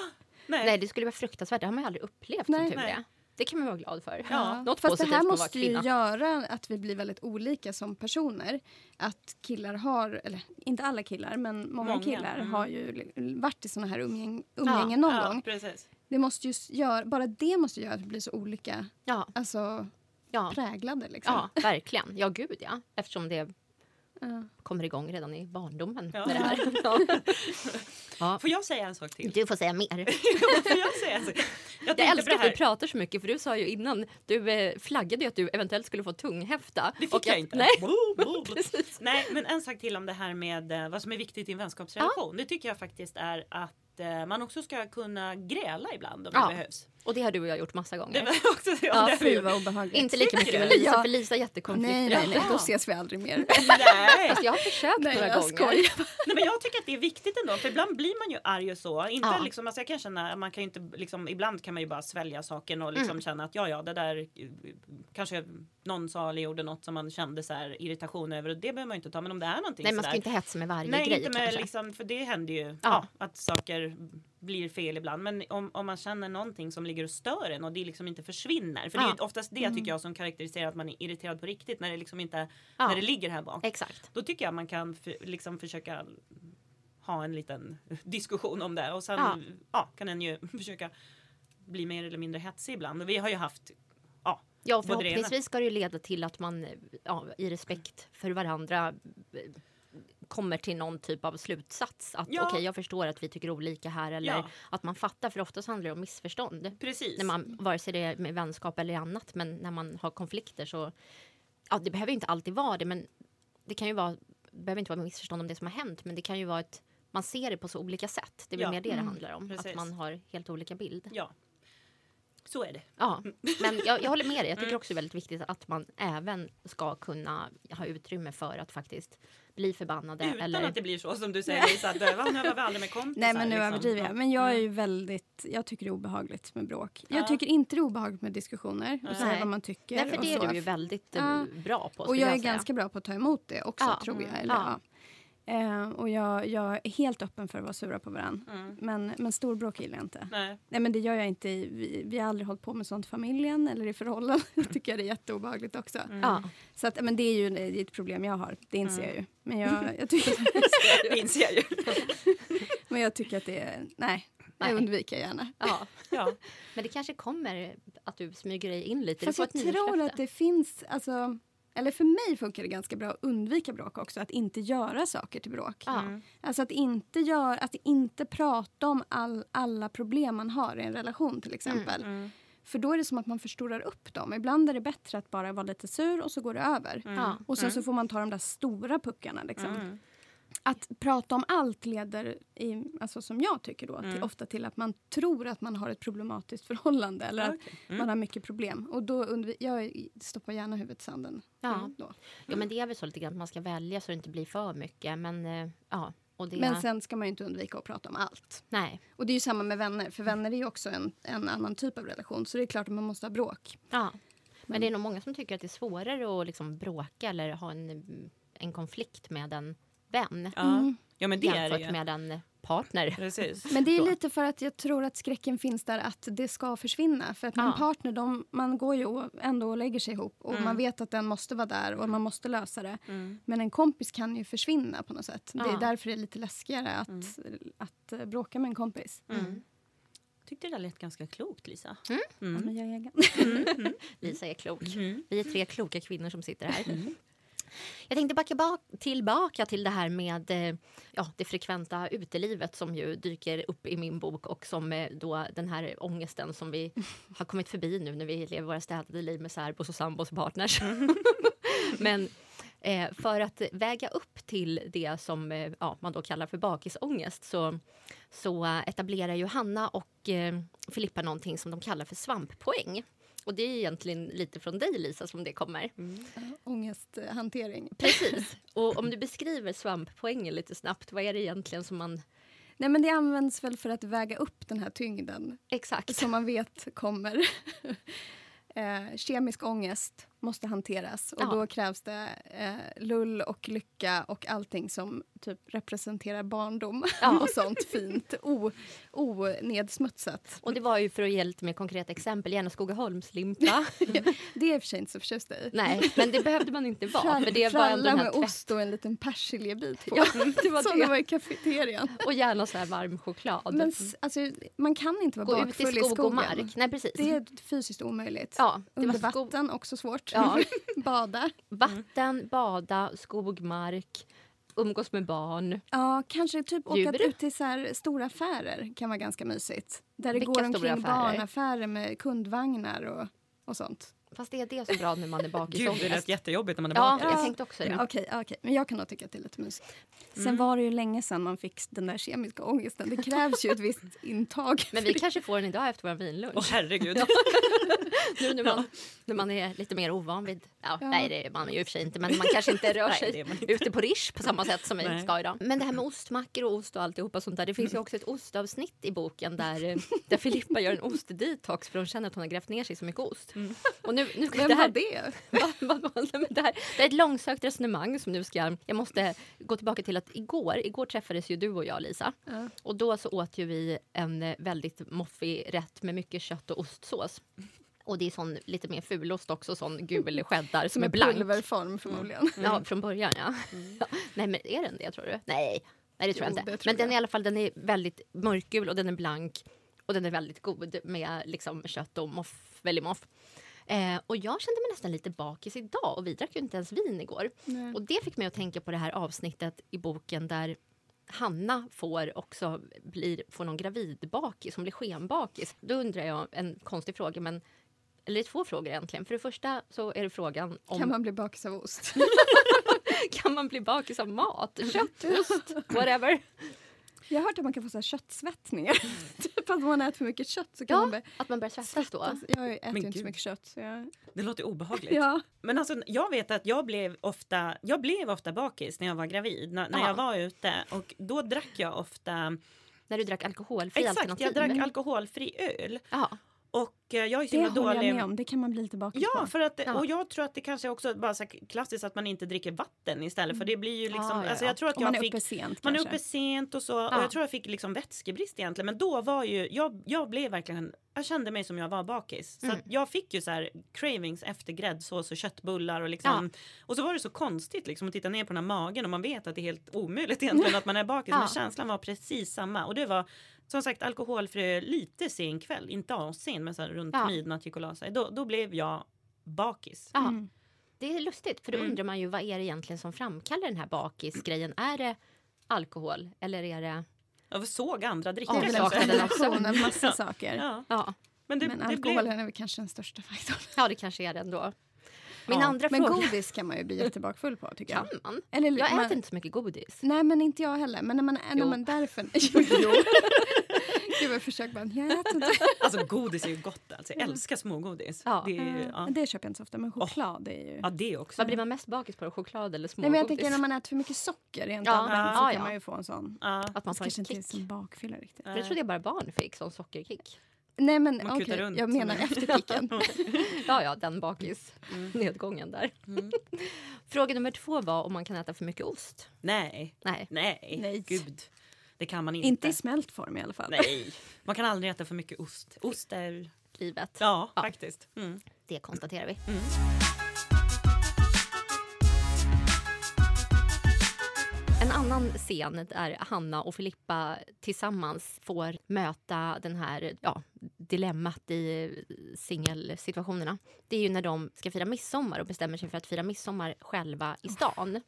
Nej. Nej, det skulle vara fruktansvärt. Det har man ju aldrig upplevt Nej. som tur Nej. är. Det kan man vara glad för. Ja. Något Fast det här måste ju göra att vi blir väldigt olika som personer. Att killar har, eller inte alla killar, men många, Många, killar mm. har ju varit i såna här umgäng, umgängen någon ja, gång. precis. Det måste ju göra, bara det måste göra att vi blir så olika Ja, alltså, ja. präglade. Liksom. ja, verkligen. Ja, gud ja. Eftersom det Ja. kommer igång redan i barndomen. Ja. Med det här. (laughs) Ja. Ja. Får jag säga en sak till? Du får säga mer. (laughs) Får jag säga en sak? Jag, Jag älskar att du pratar så mycket för du sa ju innan, du eh, flaggade ju att du eventuellt skulle få tunghäfta. Det fick Och jag att- inte. Nej. (laughs) Nej, men en sak till om det här med eh, vad som är viktigt i en vänskapsrelation. Det tycker jag faktiskt är att eh, man också ska kunna gräla ibland om Ja. det behövs. Och det har du och jag gjort massa Det gånger. var också, ja, Ja, det vi Fy vad obehagligt. Inte lika mycket med? Lisa, Ja. för Lisa är jättekonflikträdd. Nej, nej, nej, då ses vi aldrig mer. (laughs) Nej. Fast jag har försökt Nej, några jag gånger. skojar. Nej, men jag tycker att det är viktigt ändå för ibland blir man ju arg och så. Inte Ja. liksom, alltså jag kan känna, man kan ju inte, liksom, ibland kan man ju bara svälja saken och liksom Mm. känna att ja ja det där kanske någon sa eller gjorde något som man kände så här irritation över och det behöver man ju inte ta men om det är någonting Nej, man ska inte hetsa med varje Nej grej inte med liksom, för det händer ju ja. att saker blir, blir fel ibland. Men om, om man känner någonting som ligger och stör en och det liksom inte försvinner. För det är Ja. oftast det tycker jag som karaktäriserar att man är irriterad på riktigt. När det liksom inte, Ja. när det ligger här bak. Exakt. Då tycker jag man kan för, liksom försöka ha en liten (laughs) diskussion om det. Och sen Ja. ja. kan en ju (laughs) försöka bli mer eller mindre hetsig ibland. Och vi har ju haft ja, Ja, förhoppningsvis ska det ju leda till att man ja, i respekt för varandra eh, kommer till någon typ av slutsats. Att Ja. okej, jag förstår att vi tycker olika här. Eller Ja. att man fattar, för oftast handlar det om missförstånd. precis. När man, vare sig det är med vänskap eller annat, men när man har konflikter så... Ja, det behöver ju inte alltid vara det, men det kan ju vara... Det behöver inte vara missförstånd om det som har hänt, men det kan ju vara ett... Man ser det på så olika sätt. Det är Ja. mer det det Mm. handlar om. Precis. Att man har helt olika bild. Ja, så är det. Ja, men jag, jag håller med dig. Jag tycker Mm. också det är väldigt viktigt att man även ska kunna ha utrymme för att faktiskt bli förbannade. Utan eller... att det blir så som du säger Lisa. att, "Va, Nu var vi aldrig med kompisar. Nej men nu liksom. överdriver jag. Ja. Men jag är Mm. ju väldigt, jag tycker det är obehagligt med bråk. Ja. Jag tycker inte det är obehagligt med diskussioner och säga vad man tycker. Nej, för och det är så. du ju väldigt eh, Ja. bra på. Och skulle jag är säga. ganska bra på att ta emot det också Ja. tror jag. Mm. Eller, Ja. Eh, och jag, jag är helt öppen för att vara sura på varandra. Mm. Men, men storbråk gillar jag inte. Nej. Nej men det gör jag inte. Vi, vi har aldrig hållit på med sånt i familjen eller i förhållanden. (laughs) Jag tycker det är jätteobehagligt också. Mm. Ja. Så att, men det är ju det är ett problem jag har. Det inser jag ju. Men jag, (laughs) jag, tycker, Det inser jag ju. (laughs) men jag tycker att det är... Nej, Nej. jag undviker gärna. Ja. Ja. Men det kanske kommer att du smyger dig in lite. Fast jag tror att det finns... Alltså, eller för mig funkar det ganska bra att undvika bråk också. Att inte göra saker till bråk. Mm. Alltså att inte, gör, att inte prata om all, alla problem man har i en relation till exempel. Mm. För då är det som att man förstorar upp dem. Ibland är det bättre att bara vara lite sur och så går det över. Ja. Och sen så får man ta de där stora puckarna. Liksom. Att prata om allt leder, i, alltså som jag tycker då, till, Mm. ofta till att man tror att man har ett problematiskt förhållande. Eller att Okej. Mm. man har mycket problem. Och då undvi- jag stoppar gärna huvudet i sanden. Ja. Då. ja, men det är väl så lite grann att man ska välja så det inte blir för mycket. Men eh, ja, och det... Men sen ska man ju inte undvika att prata om allt. Nej. Och det är ju samma med vänner. För vänner är ju också en, en annan typ av relation. Så det är klart att man måste ha bråk. Ja. Men det är nog många som tycker att det är svårare att liksom bråka eller ha en, en konflikt med en vän Ja. ja, men det är det jämfört ju. med en partner. Precis. Men det är lite för att jag tror att skräcken finns där att det ska försvinna. För att med Ja. en partner, de, man går ju ändå och lägger sig ihop. Och Mm. man vet att den måste vara där och man måste lösa det. Mm. Men en kompis kan ju försvinna på något sätt. Det Ja. är därför det är lite läskigare att, att, eh, bråka med en kompis. Mm. Tyckte det där lät ganska klokt Lisa. Mm. Ja, Mm. men jag är. (laughs) Lisa är klok. Mm. Vi är tre kloka kvinnor som sitter här. Jag tänkte backa bak, tillbaka till det här med eh, ja, det frekventa utelivet som ju dyker upp i min bok och som eh, då den här ångesten som vi har kommit förbi nu när vi lever våra städade liv med särbos och sambos och partners. (laughs) Men eh, för att väga upp till det som eh, ja, man då kallar för bakisångest så, så etablerar Johanna och eh, Filippa någonting som de kallar för svamppoäng. Och det är egentligen lite från dig Lisa som det kommer. Ångesthantering. Precis. (laughs) Och om du beskriver svamppoängen lite snabbt, vad är det egentligen som man... Nej, men det används väl för att väga upp den här tyngden Exakt. som man vet kommer. (laughs) eh, kemisk ångest måste hanteras och Ja. då krävs det eh, lull och lycka och allting som typ representerar barndom Ja. (laughs) och sånt fint, onedsmutsat. Och det var ju för att ge lite mer konkreta exempel, gärna Skogaholmslimpa. (laughs) Det är jag i och för sig inte så förtjust i. Nej, men det behövde man inte vara. Frall- För det var den här med tvätt... ost och en liten persiljebit på. Ja, det var som det det. var i kafeterian. Och gärna så här varm choklad. Men alltså, man kan inte vara Gå i bakfull i skog och skogen. mark. Nej, precis. Det är fysiskt omöjligt. Ja, det Under var skog, vatten, också svårt. Ja. (laughs) Bada. vatten, bada, skog, mark, umgås med barn. Ja, kanske typ åka ut till så stora affärer kan vara ganska mysigt. Där det Vilka går omkring affärer? barnaffärer med kundvagnar och, och sånt. Fast är det så bra när man är Gud, det lät bakisångest? jättejobbigt när man är Ja, bakis. jag tänkte också det. Okej, okej, men jag kan nog tycka att det är lite mysigt. Sen Mm. var det ju länge sedan man fick den där kemiska ångesten. Det krävs ju ett visst intag. Men vi kanske får den idag efter vår vinlunch. Åh herregud. (laughs) Nu när man, när man är lite mer ovan vid... Ja, Ja. Nej, det är man ju i och för sig inte. Men man kanske inte (laughs) rör Nej, sig inte. ute på Rish på samma sätt som vi Nej. ska idag. Men det här med ostmackor och ost och alltihopa sånt där. Det finns ju också ett ostavsnitt i boken där, eh, där Filippa gör en ostdetox för hon känner att hon har grävt ner sig så mycket ost. Och nu, nu, Vem det här, var det? Va- va- va- men det, här, det är ett långsökt resonemang som nu ska... Jag måste gå tillbaka till att igår, igår träffades ju du och jag, Lisa. Ja. Och då så åt ju vi en eh, väldigt moffig rätt med mycket kött och ostsås. Och det är sån lite mer fulost också, sån gul cheddar som är blank. pulverform förmodligen. Ja, från början ja. ja. (laughs) Nej, men är den det tror du? Nej, Nej det tror Jo, jag inte. tror men den jag. är i alla fall den är väldigt mörkgul och den är blank. Och den är väldigt god med liksom kött och moff, väldigt moff. Eh, och jag kände mig nästan lite bakis idag och vi drack ju inte ens vin igår. Nej. Och det fick mig att tänka på det här avsnittet i boken där Hanna får också blir, får någon gravidbakis, som blir skenbakis. Då undrar jag en konstig fråga, men eller det är två frågor egentligen. För det första så är det frågan om Kan man bli bakis av ost? (laughs) kan man bli bakis av mat? (laughs) Kött, ost, whatever. Jag har hört att man kan få så här köttsvettningar. (laughs) typ att man äter för mycket kött så kan Ja, man börja att man börjar svettas då. Jag äter Men inte så gud. mycket kött. Så jag... Det låter obehagligt. Ja. Men alltså, jag vet att jag blev ofta, jag blev ofta bakis när jag var gravid, när, när Ja. jag var ute. Och då drack jag ofta, När du drack alkoholfri exakt, alternativ. jag drack alkoholfri öl. Ja, Och eh, jag är så Det håller jag dålig. med om. Det kan man bli lite bakis Ja, på. för att, Ja. och jag tror att det kanske också är bara så klassiskt att man inte dricker vatten istället. För det blir ju liksom, Ja, ja, alltså ja. jag tror att Om man jag är fick uppe sent Man är kanske. uppe sent och så. Ja. Och jag tror jag fick liksom vätskebrist egentligen. Men då var ju, jag, jag blev verkligen, jag kände mig som jag var bakis. Så Mm. att jag fick ju så här cravings efter gräddsås och köttbullar och liksom. Och så var det så konstigt liksom att titta ner på den här magen och man vet att det är helt omöjligt egentligen (laughs) att man är bakis. Ja. Men känslan var precis samma. Och det var som sagt alkoholfri lite sen kväll. Inte asen men så här runt Ja. midnatt gick och la sig. Då, då blev jag bakis. ja. Mm. det är lustigt. För då Mm. undrar man ju vad är det egentligen som framkallar den här bakisgrejen? Är det alkohol eller är det... Jag såg andra dricka. En Avsaknaden också. av massa saker. Ja, Ja, men det, Men det alkoholen blev... är väl kanske den största faktorn. ja det kanske är det ändå. Min Ja. andra Men fråga... godis kan man ju bli (laughs) jättebakfull på tycker jag. Kan man? Eller, Jag man, äter inte så mycket godis. Nej men inte jag heller. Men när man är när man därför... (laughs) Jo, jo. Gud jag försöker bara, jag äter inte. (laughs) Alltså godis är ju gott alltså. Jag älskar smågodis. Ja. Det är ju, ja. Men Det köper jag inte så ofta, men choklad är ju... ja, det också. Vad blir man mest bakis på? Choklad eller Nej, smågodis? men jag tänker när man äter för mycket socker rent Ja. allmänt så Ja, kan ja. man ju få en sån. Ja. Att man får kanske en inte kick. som bakfylla riktigt. Det trodde jag bara barn fick, som sockerkick. Nej men okej, runt jag menar en- efter kicken. (laughs) Ja, ja, den bakis. Nedgången där. Mm. Fråga nummer två var om man kan äta för mycket ost. Nej, Nej. nej, Nej. gud. Det kan man inte. Inte i smält form i alla fall. Nej, man kan aldrig äta för mycket ost. Ost är... Livet. Ja, Ja. faktiskt. Mm. Det konstaterar vi. Mm. Annan scen där Hanna och Filippa tillsammans får möta den här ja, dilemmat i singelsituationerna. Det är ju när de ska fira midsommar och bestämmer sig för att fira midsommar själva i stan.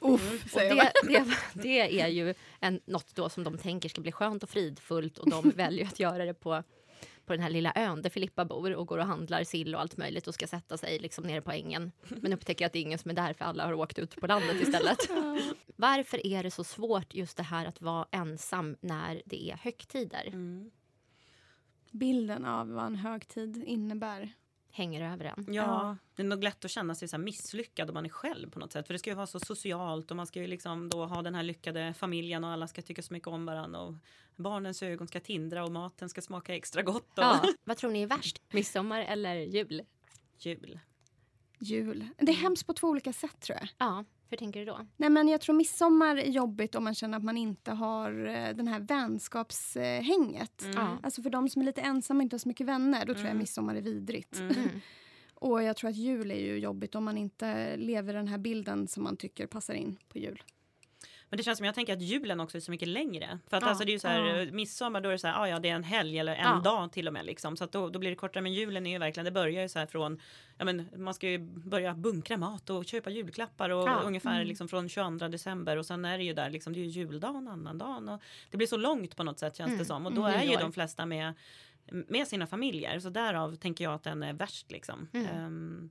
Uff, jag det, det, det är ju en, något då som de tänker ska bli skönt och fridfullt och de väljer att göra det på, på den här lilla ön där Filippa bor och går och handlar sill och allt möjligt och ska sätta sig liksom nere på ängen. Men upptäcker att det är ingen som är där för alla har åkt ut på landet istället. (laughs) Varför är det så svårt just det här att vara ensam när det är högtider? Mm. Bilden av vad en högtid innebär. Hänger över en. Ja, Ja. det är nog lätt att känna sig så här misslyckad om man är själv på något sätt. För det ska ju vara så socialt och man ska ju liksom då ha den här lyckade familjen och alla ska tycka så mycket om varandra och barnens ögon ska tindra och maten ska smaka extra gott och Ja. Vad tror ni är värst? Midsommar eller jul? jul. Jul. Det är hemskt på två olika sätt tror jag. Ja, hur tänker du då? Nej, men jag tror midsommar är jobbigt om man känner att man inte har eh, den här vänskapshänget. Mm. Ja. Alltså för de som är lite ensamma och inte har så mycket vänner, då tror jag Mm. midsommar är vidrigt. Mm. Och jag tror att jul är ju jobbigt om man inte lever den här bilden som man tycker passar in på jul. Men det känns som jag tänker att julen också är så mycket längre. För att Ja. alltså det är ju så här, Ja. eh, midsommar då är det så här, ah, ja det är en helg eller en Ja. dag till och med liksom. Så att då, då blir det kortare. Men julen är ju verkligen, det börjar ju så här från, ja men man ska ju börja bunkra mat och köpa julklappar och Ja. ungefär Mm. liksom från 22 december och sen är det ju där liksom, det är ju juldagen, annandagen och det blir så långt på något sätt känns Mm. det som. Och då Mm. är ju de flesta med med sina familjer så därav tänker jag att den är värst liksom. Mm.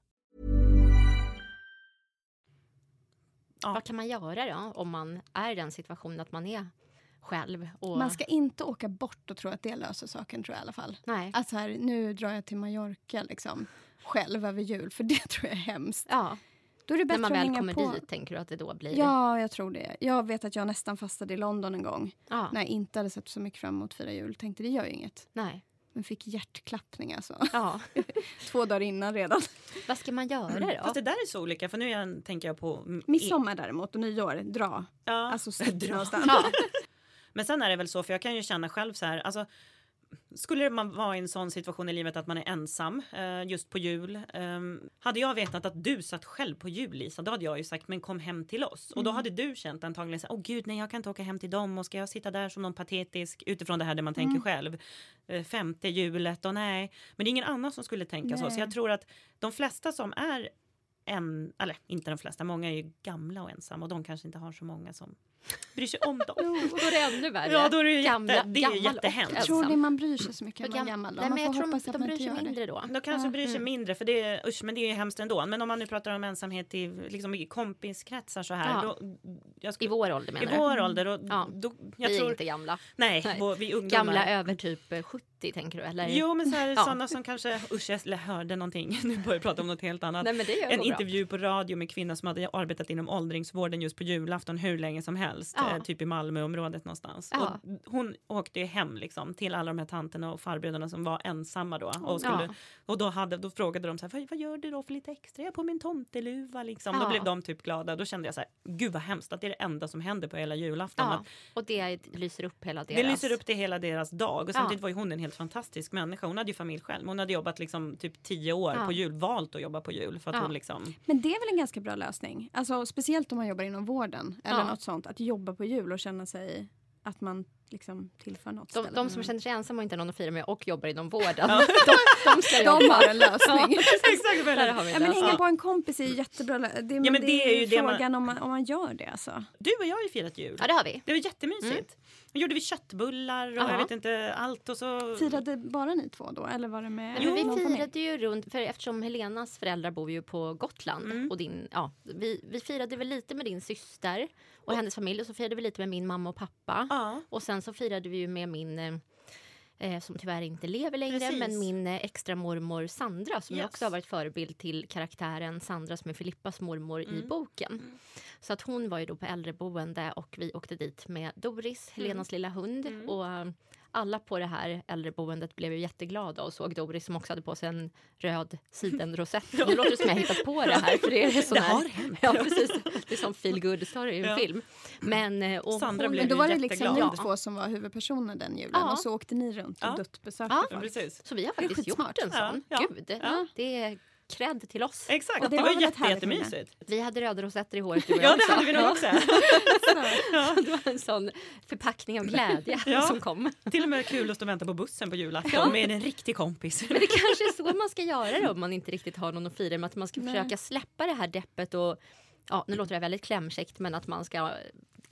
Ja. Vad kan man göra då om man är i den situationen att man är själv? Och... Man ska inte åka bort och tro att det löser saken tror jag i alla fall. Nej. Att så här, nu drar jag till Mallorca liksom, själv över jul, för det (laughs) tror jag är hemskt. Ja, Då är det när bättre man att väl kommer på. dit tänker du att det då blir... Ja, jag tror det. Jag vet att jag nästan fastade i London en gång Ja, när jag inte hade sett så mycket fram emot fira jul. Tänkte det gör ju inget. nej. Men fick hjärtklappning alltså. Ja. (laughs) Två dagar innan redan. Vad ska man göra då? Fast det där är så olika för nu jag, tänker jag på... mm, Midsommar däremot och nyår, dra. Ja. Alltså (laughs) stick Dra. någonstans. Ja. (laughs) Men sen är det väl så, för jag kan ju känna själv så här, alltså skulle man vara i en sån situation i livet att man är ensam eh, just på jul. Eh, hade jag vetat att du satt själv på jul Lisa, då hade jag ju sagt men kom hem till oss. Och då hade du känt antagligen så åh gud nej jag kan inte åka hem till dem och ska jag sitta där som någon patetisk utifrån det här det man tänker själv. Eh, femte julet och nej. Men det är ingen annan som skulle tänka så. Så Nej. jag tror att de flesta som är en, eller inte de flesta, många är ju gamla och ensamma och de kanske inte har så många som bryr sig om dem. (laughs) Då är det ännu värre. Ja, då är det ju Gamla- jätte, det är jättehemskt. Jag tror det man bryr sig så mycket när man är gam- gammal. då. Nej, Man men jag tror att de bryr sig mindre då. De kanske bryr sig Mm. mindre för det är, usch, men det är ju hemskt ändå. Men om man nu pratar om ensamhet i, liksom, i kompiskretsar så här. Ja. Då, jag I skulle, vår ålder I menar du? vår ålder. Och, Ja. då, jag Vi är tror, inte gamla. nej, Nej. vår- vi ungdomar. Gamla över typ eh, 70 tänker du? Eller? Jo men så här, (laughs) Ja. sådana som kanske, usch jag hörde någonting, (laughs) nu börjar jag prata om något helt annat. Nej men det gör en bra. intervju på radio med kvinnor som hade arbetat inom åldringsvården just på julafton hur länge som helst. Ja. Eh, typ i Malmöområdet någonstans. Ja. Och hon åkte ju hem liksom, till alla de här tanterna och farbröderna som var ensamma då. Och, skulle, Ja. och då, hade, då frågade de så här, vad, gör du då för lite extra? Jag är på min tomteluva liksom. Då blev de typ glada. Då kände jag så här, gud vad hemskt att det är det enda som händer på hela julafton. Ja, Att och det lyser upp hela deras... det lyser upp till hela deras dag. Och Ja. samtidigt var ju hon en helt fantastisk människa. Hon hade ju familj själv. Hon hade jobbat liksom typ tio år Ja. på jul, valt att jobba på jul. För att Ja. hon liksom... Men det är väl en ganska bra lösning? Alltså, speciellt om man jobbar inom vården eller Ja. något sånt. Att jobba på jul och känna sig att man liksom tillför något. De, de som känner sig ensamma och inte har någon att fira med och jobbar inom vården. (laughs) Ja. De, de ska de har en lösning. (laughs) Exakt, Där har vi Ja, men hänga Ja. på en kompis är jättebra. Det, men men det, det är ju det man- frågan om, man, om man gör det. Alltså. Du och jag har ju firat jul. Ja det har vi. Det var jättemysigt. Då gjorde vi köttbullar och Ja. jag vet inte allt och så... Firade bara ni två då? Eller var det med men vi någon familj? firade ju runt, för eftersom Helenas föräldrar bor ju på Gotland Mm. och din, ja, vi, vi firade väl lite med din syster och hennes familj och så firade vi lite med min mamma och pappa. Ja. Och sen så firade vi ju med min eh, eh, som tyvärr inte lever längre, Precis. men min eh, extra mormor Sandra som Yes. också har varit förebild till karaktären Sandra som är Filippas mormor i Mm. boken. Mm. Så att hon var ju då på äldreboende och vi åkte dit med Doris, Helenas lilla hund. Mm. Och alla på det här äldreboendet blev ju jätteglada och såg Doris som också hade på sig en röd sidenrosett. Nu låter det som jag hittat på det här för det är sån Det här, har hänt. Ja precis, det är som feel good story i en Ja. film. Men eh, och Sandra hon, blev Men då var det liksom ni två som var huvudpersoner den julen Ja. och så åkte ni runt och Ja. duttbesökte Ja. Ja, folk. precis. Så vi har faktiskt gjort en sån. Ja, ja. Gud, Ja. det är cred till oss. Exakt, Och det, det var, var jätte, jättemysigt. Vi hade röda rosetter i håret du och Ja, det också. hade vi nog (laughs) (laughs) Ja. också. Så. Det var en sån förpackning av glädje Ja. som kom. Till och med kul att stå och vänta på bussen på julafton med en riktig kompis. Men det kanske är så man ska göra det om man inte riktigt har någon att fira med. Att man ska Nej. försöka släppa det här deppet och Ja, nu låter det väldigt klämkäckt men att man ska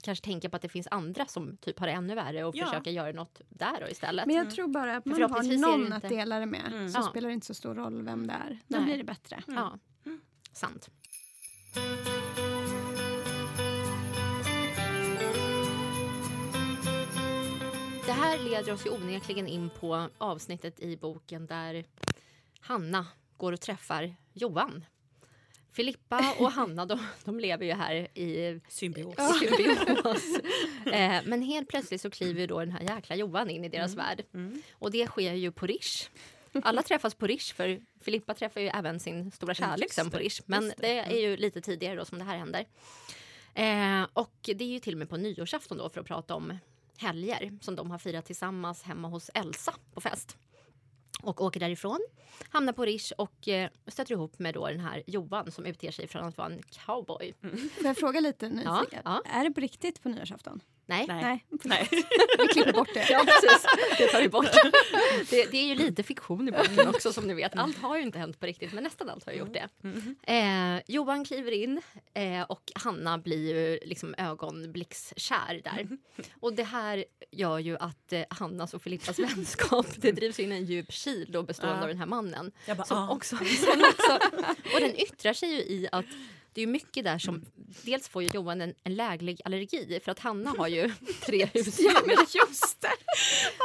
kanske tänka på att det finns andra som typ har det ännu värre och Ja. försöka göra något där då istället. Men jag tror bara att man har någon inte- att dela det med. Mm. Så Ja. spelar det inte så stor roll vem det är. Då Nej. blir det bättre. Ja, sant. Det här leder oss ju onekligen in på avsnittet i boken där Hanna går och träffar Johan. Filippa och Hanna de, de lever ju här i Symbios. symbios. (laughs) Eh, men helt plötsligt så kliver då den här jäkla Johan in i deras värld. Mm. Och det sker ju på Rish. Alla träffas på Rish för Filippa träffar ju även sin stora kärlek sen på Rish. Men det. det. Mm. är ju lite tidigare då som det här händer. Eh, och det är ju till och med på nyårsafton då för att prata om helger som de har firat tillsammans hemma hos Elsa på fest. Och åker därifrån, hamnar på Rish och eh, stöter ihop med då den här Johan som utger sig från att vara en cowboy. Får jag fråga lite nyfiket? ja. Är det på riktigt på nyårsafton? Nej, Nej. (laughs) Nej. Vi klipper bort det. (laughs) Ja, precis. Det tar vi bort. (laughs) Det, det är ju lite fiktion i boken också som ni vet. Allt har ju inte hänt på riktigt, men nästan allt har gjort det. Eh, Johan kliver in eh, och Hanna blir ju liksom ögonblickskär där. Och det här gör ju att eh, Hannas och Filippas vänskap det drivs in i en djup kil då bestående Ja. av den här mannen. Jag bara, Som ah. också, som också, och den yttrar sig ju i att det är ju mycket där som... Dels får ju Johan en, en läglig allergi för att Hanna har ju (laughs) tre husdjur. Just det!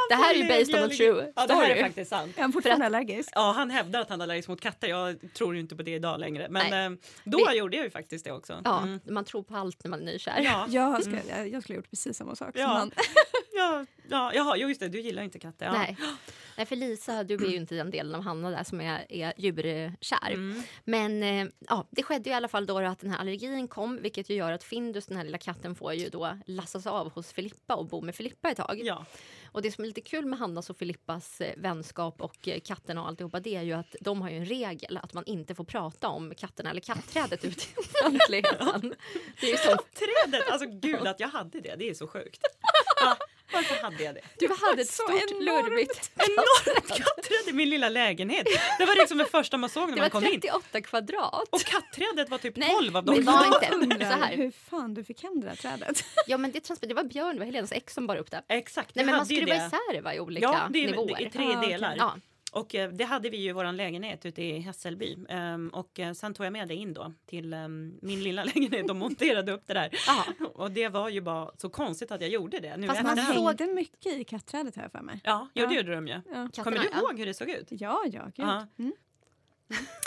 det här är ju based on a true Ja, det här är story. faktiskt sant. Är han fortfarande allergisk? Ja, han hävdar att han är allergisk mot katter. Jag tror ju inte på det idag längre. Men Nej. eh, då Vi- gjorde jag ju faktiskt det också. Ja, Mm. man tror på allt när man är nykär. Ja. Jag, ska, jag, jag skulle ha gjort precis samma sak Ja. (laughs) Ja, ja, jaha, jo, just det, du gillar inte katter. Ja. Nej. Nej, för Lisa, du är ju inte den delen av Hanna där som är, är djurkär. Mm. Men eh, ja, det skedde ju i alla fall då att den här allergin kom vilket ju gör att Findus, den här lilla katten, får ju då lassas av hos Filippa och bo med Filippa ett tag. Ja. Och det som är lite kul med Hannas och Filippas eh, vänskap och eh, katten och alltihopa det är ju att de har ju en regel att man inte får prata om katterna eller katträdet ute i offentligheten. (laughs) Det är ju som, Trädet, alltså gud att jag hade det, det är så sjukt. Ja, varför hade jag det? du hade ett Så stort enormt. lurvigt Enormt katträd i min lilla lägenhet. Det var liksom det första man såg när Det man var kom in. 38 kvadrat. Och katträdet var typ Nej, 12 av men dem. det var inte- (laughs) så här. hur fan du fick hem det där trädet. Ja men det, transport- det var Björn, det var Helenas ex som bar upp det. Exakt, Nej men man skruvar det. isär det va, i olika Ja, det är, nivåer. det är tre Ah, delar. Ja. Och eh, det hade vi ju i vår lägenhet ute i Hässelby. Ehm, och eh, sen tog jag med det in då till ehm, min lilla (laughs) lägenhet och monterade upp det där. Ja. Och det var ju bara så konstigt att jag gjorde det. Nu Fast man såg- hängde mycket i katträdet här för mig. Ja, jo, det Ja. gjorde de ju. Ja, Kommer du ja. ihåg hur det såg ut? ja, ja gud. Ja. Mm.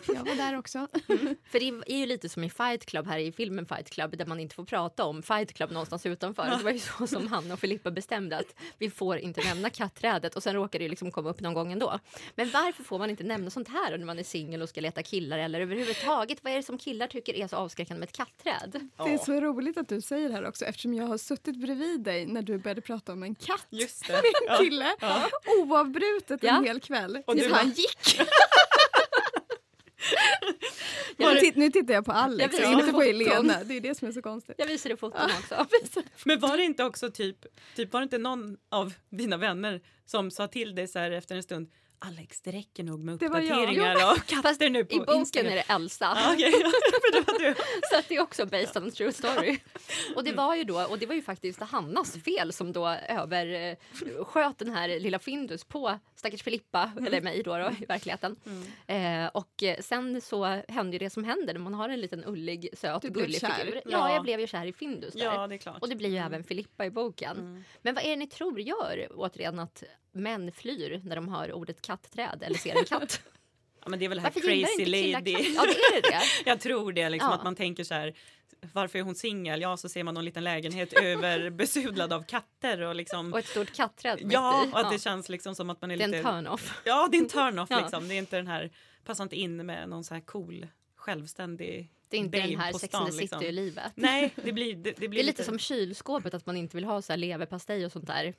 Jag var där också. (laughs) För det är ju lite som i Fight Club här i filmen Fight Club där man inte får prata om Fight Club någonstans utanför. Det var ju så som han och Filippa bestämde att vi får inte nämna katträdet och sen råkar det ju liksom komma upp någon gång ändå. Men varför får man inte nämna sånt här när man är singel och ska leta killar eller överhuvudtaget vad är det som killar tycker är så avskräckande med ett katträd? Det är så roligt att du säger det här också eftersom jag har suttit bredvid dig när du började prata om en katt. Just det. (laughs) En Ja. kille. Ja. Oavbrutet Ja. en hel kväll. Och tills du han gick. (laughs) Titt- Nu tittar jag på Alex Jag inte på. Helena. Det är det som är så konstigt. jag visade foton också. (laughs) Men var det inte också typ, typ var det inte någon av dina vänner som sa till dig så här efter en stund Alex, det räcker nog med Det var jag. uppdateringar och katter nu på I boken Instagram. är det Elsa. (laughs) Var du. Så att det är också based on a true story. Och det var ju då, och det var ju faktiskt Hannas fel som då översköt den här lilla Findus på stackars Filippa, eller mig då, då i verkligheten. Eh, och eh, sen så hände ju det som händer när man har en liten ullig, söt, Du gullig figur. Ja, Ja. jag blev ju kär i Findus där. Ja, det är klart. Och det blir ju även Filippa i boken. Men vad är det ni tror gör återigen att män flyr när de hör ordet kattträd eller ser en katt? (laughs) Ja, men det är väl det här Varför crazy lady. Ja, det är det. (laughs) Jag tror det, liksom, Ja. att man tänker så här varför är hon singel? Ja, så ser man någon liten lägenhet (laughs) överbesudlad av katter och liksom Och ett stort kattträd mitt Ja, och att det känns liksom som att man är det är en lite turn-off. Ja, det är en turn-off (laughs) Ja. liksom. Det är inte den här passar inte in med någon så här cool självständig Det är inte babe den här Sex and the liksom. City-livet. Nej, det blir det, det blir Det är lite som kylskåpet, att man inte vill ha så här leverpastej och sånt där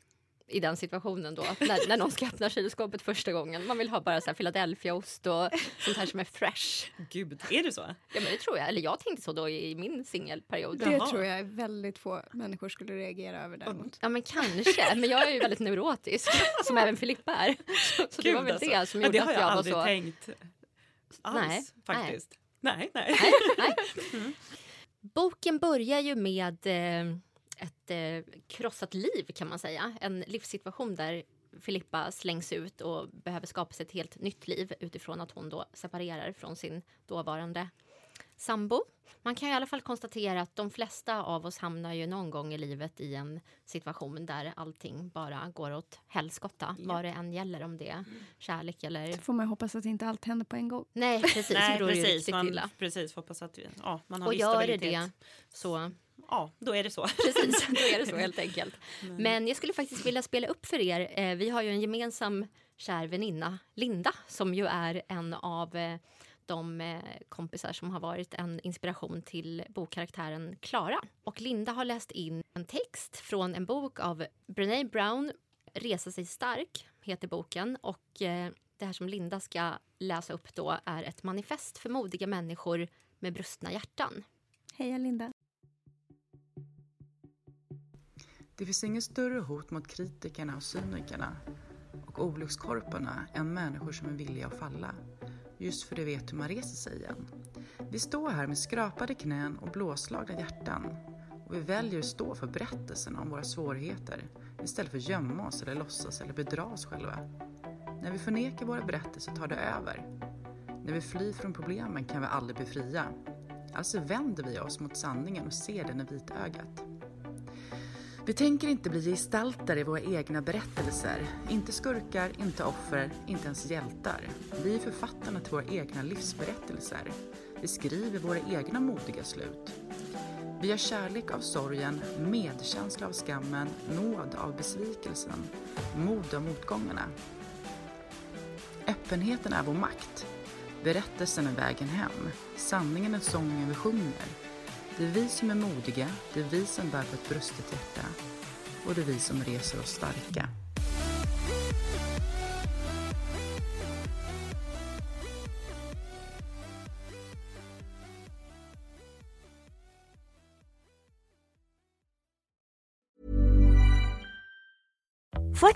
i den situationen då. När, när någon ska öppna kylskåpet första gången. Man vill ha bara så här Philadelphiaost och sånt här som är fresh. Gud, är det så? Ja men det tror jag. Eller jag tänkte så då i min singelperiod. Det Jaha. tror jag är väldigt få människor skulle reagera över däremot. Ja men kanske. Men jag är ju väldigt neurotisk. Som även Filippa är. Så, så det Gud, var väl alltså. det som gjorde det har att jag jag var aldrig så... tänkt alls Nej, faktiskt. Nej, nej. Nej, nej. (laughs) Boken börjar ju med eh, ett eh, krossat liv kan man säga. En livssituation där Filippa slängs ut och behöver skapa sig ett helt nytt liv utifrån att hon då separerar från sin dåvarande sambo. Man kan i alla fall konstatera att de flesta av oss hamnar ju någon gång i livet i en situation där allting bara går åt helskotta, ja. vad det än gäller, om det är kärlek eller... Så får man hoppas att inte allt händer på en gång. Nej, precis. Nej, precis. Man, illa. precis, hoppas att ja, man har Och gör det det så ja, då är det så. Precis, då är det så (laughs) helt enkelt. Men, Men jag skulle faktiskt vilja spela upp för er. Eh, vi har ju en gemensam kär väninna, Linda, som ju är en av eh, de eh, kompisar som har varit en inspiration till bokkaraktären Klara. Och Linda har läst in en text från en bok av Brené Brown, Resa sig stark, heter boken. Och det här som Linda ska läsa upp då är ett manifest för modiga människor med brustna hjärtan. Heja Linda! Det finns inget större hot mot kritikerna och cynikerna och olyckskorparna än människor som är villiga att falla just för det vet hur man reser sig igen. Vi står här med skrapade knän och blåslagna hjärtan och vi väljer att stå för berättelsen om våra svårigheter istället för att gömma oss eller låtsas eller bedra oss själva. När vi förnekar våra berättelser tar det över. När vi flyr från problemen kan vi aldrig bli fria. Alltså vänder vi oss mot sanningen och ser den i vitögat. Vi tänker inte bli gestaltare i våra egna berättelser. Inte skurkar, inte offer, inte ens hjältar. Vi är författarna till våra egna livsberättelser. Vi skriver våra egna modiga slut. Vi har kärlek av sorgen, medkänsla av skammen, nåd av besvikelsen, mod av motgångarna. Öppenheten är vår makt. Berättelsen är vägen hem. Sanningen är sången vi sjunger. Det är vi som är modiga, det är vi som bär på ett brustet hjärta och det är vi som reser oss starka.